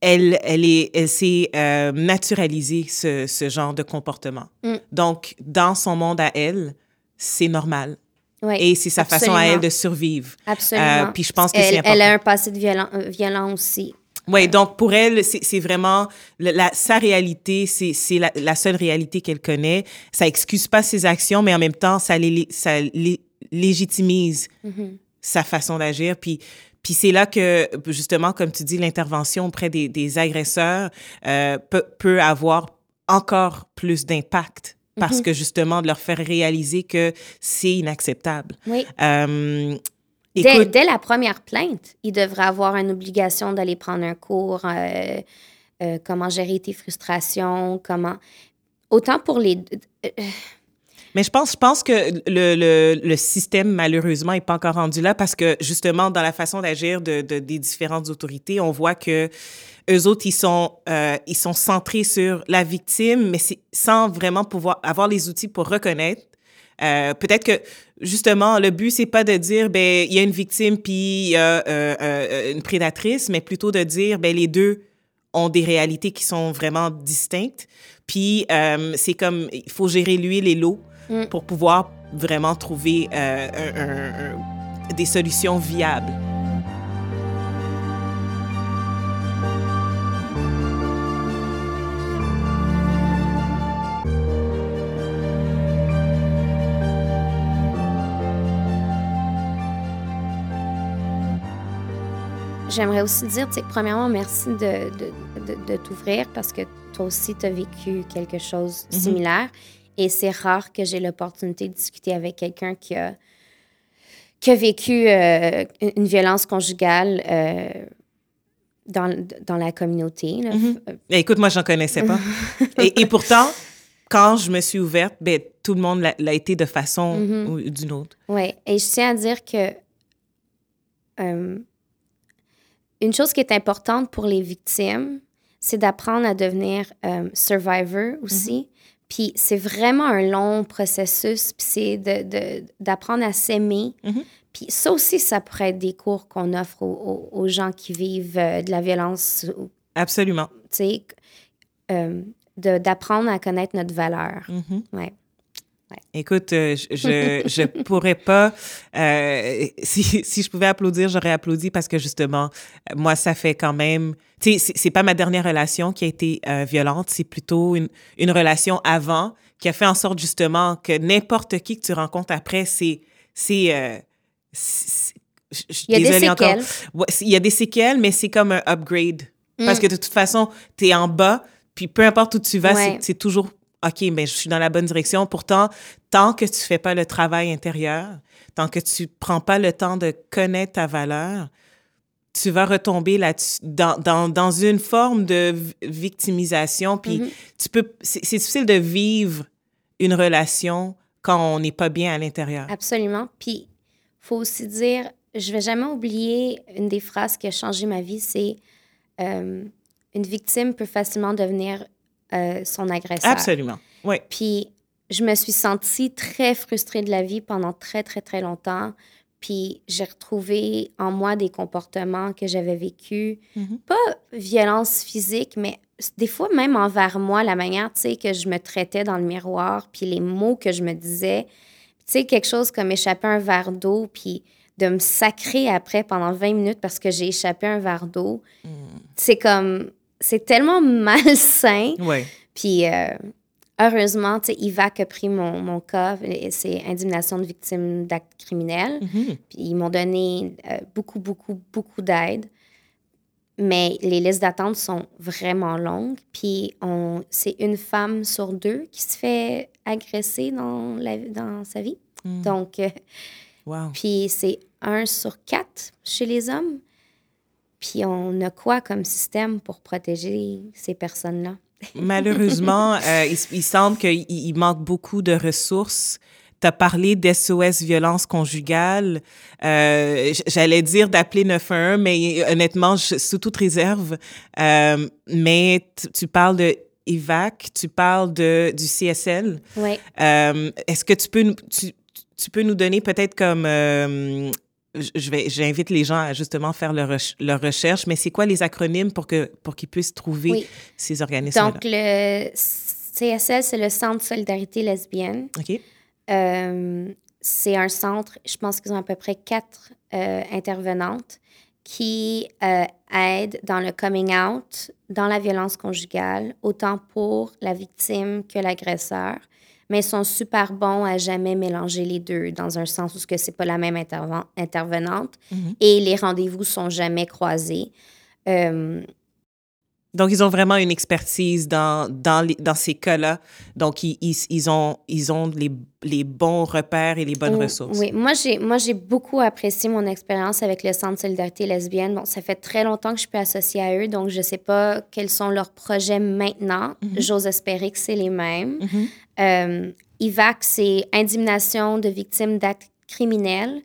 elle, elle, est, elle s'est euh, naturalisée ce, ce genre de comportement. Mm. Donc, dans son monde à elle, c'est normal. Oui, et c'est sa absolument. façon à elle de survivre. Absolument. Euh, puis je pense que c'est important. Elle a un passé de violent, violent aussi. Oui, donc pour elle, c'est vraiment la, la, sa réalité, c'est la, la, seule réalité qu'elle connaît. Ça excuse pas ses actions, mais en même temps, ça, les, ça les légitimise mm -hmm. sa façon d'agir. Puis, puis c'est là que, justement, comme tu dis, l'intervention auprès des, des agresseurs euh, peut, peut avoir encore plus d'impact parce mm -hmm. que justement de leur faire réaliser que c'est inacceptable. Oui. Euh, dès, dès, la première plainte, il devrait avoir une obligation d'aller prendre un cours, euh, euh, comment gérer tes frustrations, comment... Autant pour les... Mais je pense, je pense que le, le, le système, malheureusement, n'est pas encore rendu là parce que, justement, dans la façon d'agir de, de, des différentes autorités, on voit que eux autres, ils sont, euh, ils sont centrés sur la victime, mais sans vraiment pouvoir avoir les outils pour reconnaître. Euh, peut-être que justement le but c'est pas de dire ben il y a une victime puis il y a euh, euh, une prédatrice, mais plutôt de dire ben les deux ont des réalités qui sont vraiment distinctes. Puis euh, c'est comme il faut gérer l'huile et l'eau Mm. pour pouvoir vraiment trouver euh, un- un- un- des solutions viables. J'aimerais aussi dire, tu sais, premièrement, merci de, de, de, de t'ouvrir parce que toi aussi, tu as vécu quelque chose de Mhm. similaire. Et c'est rare que j'ai l'opportunité de discuter avec quelqu'un qui a, qui a vécu euh, une violence conjugale euh, dans, dans la communauté. là. Mhm. Euh, Écoute, moi, j'en connaissais pas. <laughs> et, et pourtant, quand je me suis ouverte, ben, tout le monde l'a été de façon Mhm. ou d'une autre. Oui, et je tiens à dire que euh, une chose qui est importante pour les victimes, c'est d'apprendre à devenir survivor aussi. Puis c'est vraiment un long processus, puis c'est de- de- d'apprendre à s'aimer. Mhm. Puis ça aussi, ça pourrait être des cours qu'on offre aux, aux- gens qui vivent euh, de la violence, Absolument. tu sais, euh, d'apprendre à connaître notre valeur. Mhm. Ouais. Écoute, euh, je, <laughs> je, pourrais pas. euh, si, si je pouvais applaudir, j'aurais applaudi parce que justement, moi, ça fait quand même. Tu sais, c'est- pas ma dernière relation qui a été euh, violente, c'est plutôt une, une relation avant qui a fait en sorte justement que n'importe qui que tu rencontres après, c'est. c'est euh, Il y a des encore. séquelles. Ouais, c'est- il y a des séquelles, mais c'est comme un upgrade. Parce Mm. que de toute façon, tu es en bas, puis peu importe où tu vas, Ouais. c'est toujours OK, mais je suis dans la bonne direction. Pourtant, tant que tu fais pas le travail intérieur, tant que tu prends pas le temps de connaître ta valeur, tu vas retomber là dans, dans, dans une forme de victimisation. Puis Mhm. tu peux, c'est c'est difficile de vivre une relation quand on n'est pas bien à l'intérieur. Absolument. Puis, faut aussi dire, je vais jamais oublier une des phrases qui a changé ma vie, c'est euh, une victime peut facilement devenir euh, son agresseur. Absolument. Oui. Puis, je me suis sentie très frustrée de la vie pendant très, très, très longtemps. Puis, j'ai retrouvé en moi des comportements que j'avais vécus. Mhm. Pas violence physique, mais des fois même envers moi, la manière, tu sais, que je me traitais dans le miroir, puis les mots que je me disais. Tu sais, quelque chose comme échapper un verre d'eau, puis de me sacrer après pendant 20 minutes parce que j'ai échappé un verre d'eau. C'est comme... C'est tellement <laughs> malsain. Oui. Puis, euh, heureusement, tu sais, IVAC a pris mon, mon cas, c'est Indemnisation de victimes d'actes criminels. Mhm. Puis, ils m'ont donné euh, beaucoup, beaucoup, beaucoup d'aide. Mais les listes d'attente sont vraiment longues. Puis, on, c'est une femme sur deux qui se fait agresser dans, la, dans sa vie. Mm. Donc, euh, Wow. puis c'est un sur quatre chez les hommes. Puis on a quoi comme système pour protéger ces personnes-là? <laughs> Malheureusement, euh, il, il semble qu'il il manque beaucoup de ressources. Tu as parlé d'SOS violence conjugale. Euh, J'allais dire d'appeler 911, mais honnêtement, je, sous toute réserve. Euh, mais tu- parles de EVAC, tu parles de, du CSL. Oui. Euh, Est-ce que tu peux, tu, tu peux nous donner peut-être comme... je vais, j'invite les gens à justement faire leur, reche- leur recherche, mais c'est quoi les acronymes pour que pour qu'ils puissent trouver Oui. ces organismes-là? Donc, le CSL, c'est le Centre de solidarité lesbienne. OK. Euh, c'est un centre, je pense qu'ils ont à peu près quatre euh, intervenantes qui euh, aident dans le coming out, dans la violence conjugale, autant pour la victime que l'agresseur. Mais ils sont super bons à jamais mélanger les deux, dans un sens où ce que c'est pas la même interven- intervenante Mhm. et les rendez-vous sont jamais croisés. Euh, Donc, ils ont vraiment une expertise dans, dans, les- dans ces cas-là. Donc, ils, ils, ils ont, ils ont les, les bons repères et les bonnes Oh, ressources. Oui, moi j'ai moi j'ai beaucoup apprécié mon expérience avec le Centre de solidarité lesbienne. Bon, ça fait très longtemps que je suis associée à eux, donc je sais pas quels sont leurs projets maintenant. Mhm. J'ose espérer que c'est les mêmes. Mhm. Euh, IVAC, c'est Indemnisation de victimes d'actes criminels.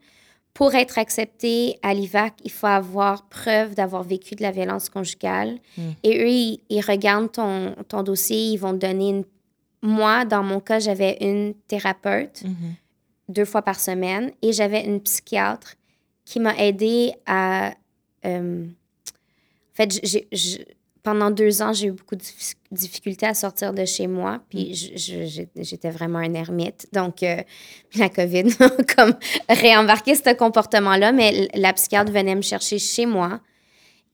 Pour être accepté à l'IVAC, il faut avoir preuve d'avoir vécu de la violence conjugale. Mm. Et eux, ils, regardent ton, ton, dossier, ils vont te donner une... Moi, dans mon cas, j'avais une thérapeute Mhm. deux fois par semaine et j'avais une psychiatre qui m'a aidé à... euh, en fait, pendant deux ans, j'ai eu beaucoup de diffi- difficultés à sortir de chez moi. Puis j'ai- j'étais vraiment un ermite. Donc, euh, <laughs> la COVID m'a <laughs> comme réembarqué ce comportement-là. Mais la psychiatre venait me chercher chez moi.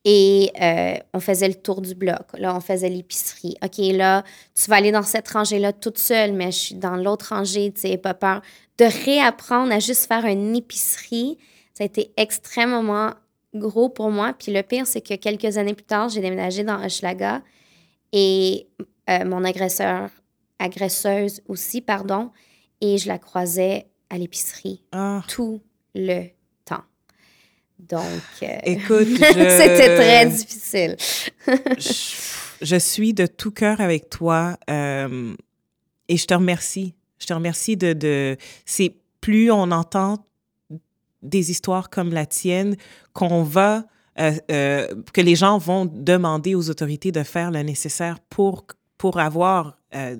Et euh, on faisait le tour du bloc. Là, on faisait l'épicerie. OK, là, tu vas aller dans cette rangée-là toute seule, mais je suis dans l'autre rangée, tu sais, pas peur. De réapprendre à juste faire une épicerie, ça a été extrêmement gros pour moi. Puis le pire, c'est que quelques années plus tard, j'ai déménagé dans Hochelaga et euh, mon agresseur, agresseuse aussi, pardon, et je la croisais à l'épicerie Ah, tout le temps. Donc, euh, écoute, <laughs> je... c'était très difficile. je, je suis de tout cœur avec toi euh, et je te remercie. Je te remercie de... de c'est plus on entend des histoires comme la tienne qu'on va... euh, euh, que les gens vont demander aux autorités de faire le nécessaire pour, pour avoir euh,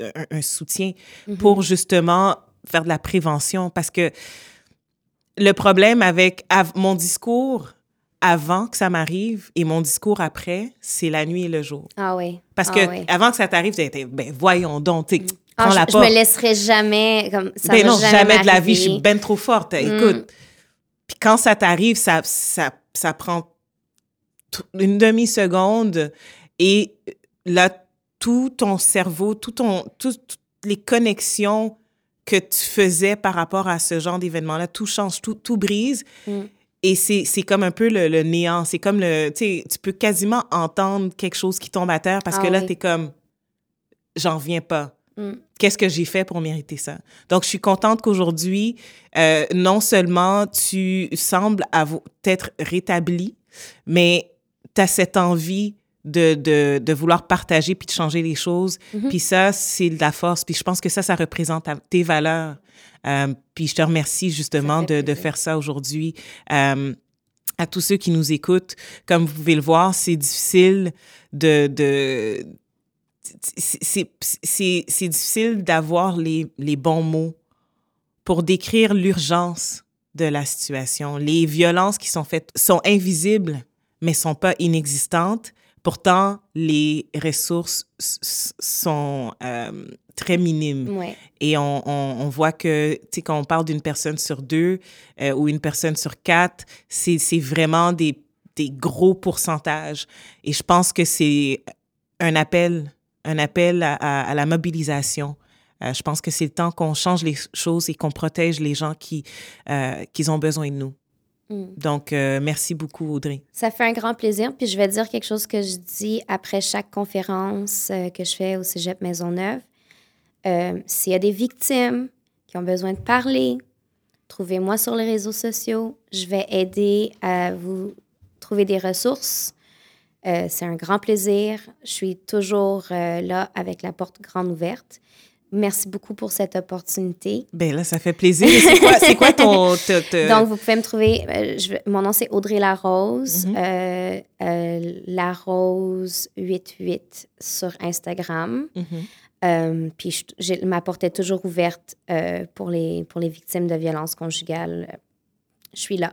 un, un soutien, Mhm. pour justement faire de la prévention. Parce que le problème avec av- mon discours avant que ça m'arrive et mon discours après, c'est la nuit et le jour. Ah oui. Parce ah que oui. avant que ça t'arrive, tu étais, ben voyons donc, tu sais, Ah, je, la je porte. me laisserai jamais comme ça. ben non, jamais de la vie, je suis ben trop forte. Écoute, puis quand ça t'arrive, ça, ça, ça prend une demi-seconde et là, tout ton cerveau, tout ton, tout- toutes les connexions que tu faisais par rapport à ce genre d'événement-là, tout change, tout, tout brise. Mm. Et c'est comme un peu le, le néant. C'est comme le. Tu peux quasiment entendre quelque chose qui tombe à terre parce Ah que là, oui. tu es comme. J'en reviens pas. Mm. Qu'est-ce que j'ai fait pour mériter ça? Donc, je suis contente qu'aujourd'hui, euh, non seulement tu sembles être rétabli, mais tu as cette envie de, de, de vouloir partager puis de changer les choses. Mhm. Puis ça, c'est de la force. Puis je pense que ça, ça représente tes valeurs. Euh, puis je te remercie justement de, faire ça aujourd'hui. Euh, à tous ceux qui nous écoutent, comme vous pouvez le voir, c'est difficile de... de c'est- difficile d'avoir les, les bons mots pour décrire l'urgence de la situation. Les violences qui sont faites sont invisibles, mais sont pas inexistantes. Pourtant, les ressources sont euh, très minimes. Ouais. Et on, on, on voit que, tu sais, quand on parle d'une personne sur deux euh, ou une personne sur quatre, c'est c'est vraiment des, des gros pourcentages. Et je pense que c'est un appel, un appel à, à- à la mobilisation. Euh, je pense que c'est le temps qu'on change les choses et qu'on protège les gens qui, euh, qui ont besoin de nous. Mm. Donc, euh, merci beaucoup, Audrey. Ça fait un grand plaisir. Puis je vais dire quelque chose que je dis après chaque conférence euh, que je fais au Cégep Maisonneuve. S'il y a des victimes qui ont besoin de parler, trouvez-moi sur les réseaux sociaux. Je vais aider à vous trouver des ressources. Euh, C'est un grand plaisir. Je suis toujours euh, là avec la porte grande ouverte. Merci beaucoup pour cette opportunité. Ben là, ça fait plaisir. C'est quoi, ton... <laughs> te- te- Donc, vous pouvez me trouver. euh, je mon nom, c'est Audrey Larose. Mhm. euh, euh, Larose88 sur Instagram. Mhm. Euh, puis, je- ma porte est toujours ouverte pour, les, pour les victimes de violences conjugales. Je suis là.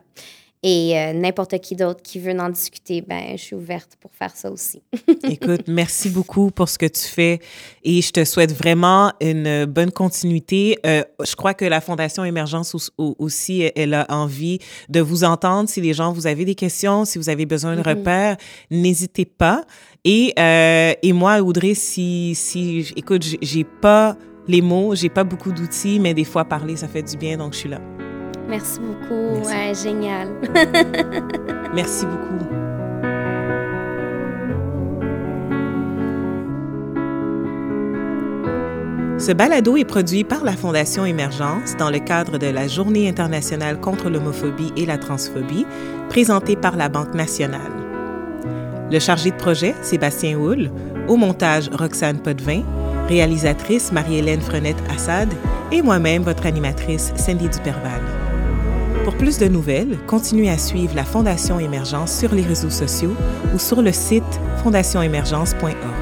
Et euh, n'importe qui d'autre qui veut en discuter, ben, je suis ouverte pour faire ça aussi. <laughs> Écoute, merci beaucoup pour ce que tu fais et je te souhaite vraiment une bonne continuité. Euh, je crois que la Fondation Émergence au- au- aussi, elle a envie de vous entendre. Si les gens, vous avez des questions, si vous avez besoin de repères, n'hésitez pas. Et, euh, et moi, Audrey, si, si écoute, j'ai pas les mots, j'ai pas beaucoup d'outils, mais des fois parler, ça fait du bien, donc je suis là. Merci beaucoup. Merci. Ouais, génial. <laughs> Merci beaucoup. Ce balado est produit par la Fondation Émergence dans le cadre de la Journée internationale contre l'homophobie et la transphobie, présentée par la Banque nationale. Le chargé de projet, Sébastien Houle, au montage, Roxane Potvin, Réalisatrice Marie-Hélène Frenette-Assad et moi-même, votre animatrice Cindy Duperval. Pour plus de nouvelles, continuez à suivre la Fondation Émergence sur les réseaux sociaux ou sur le site fondationémergence.org.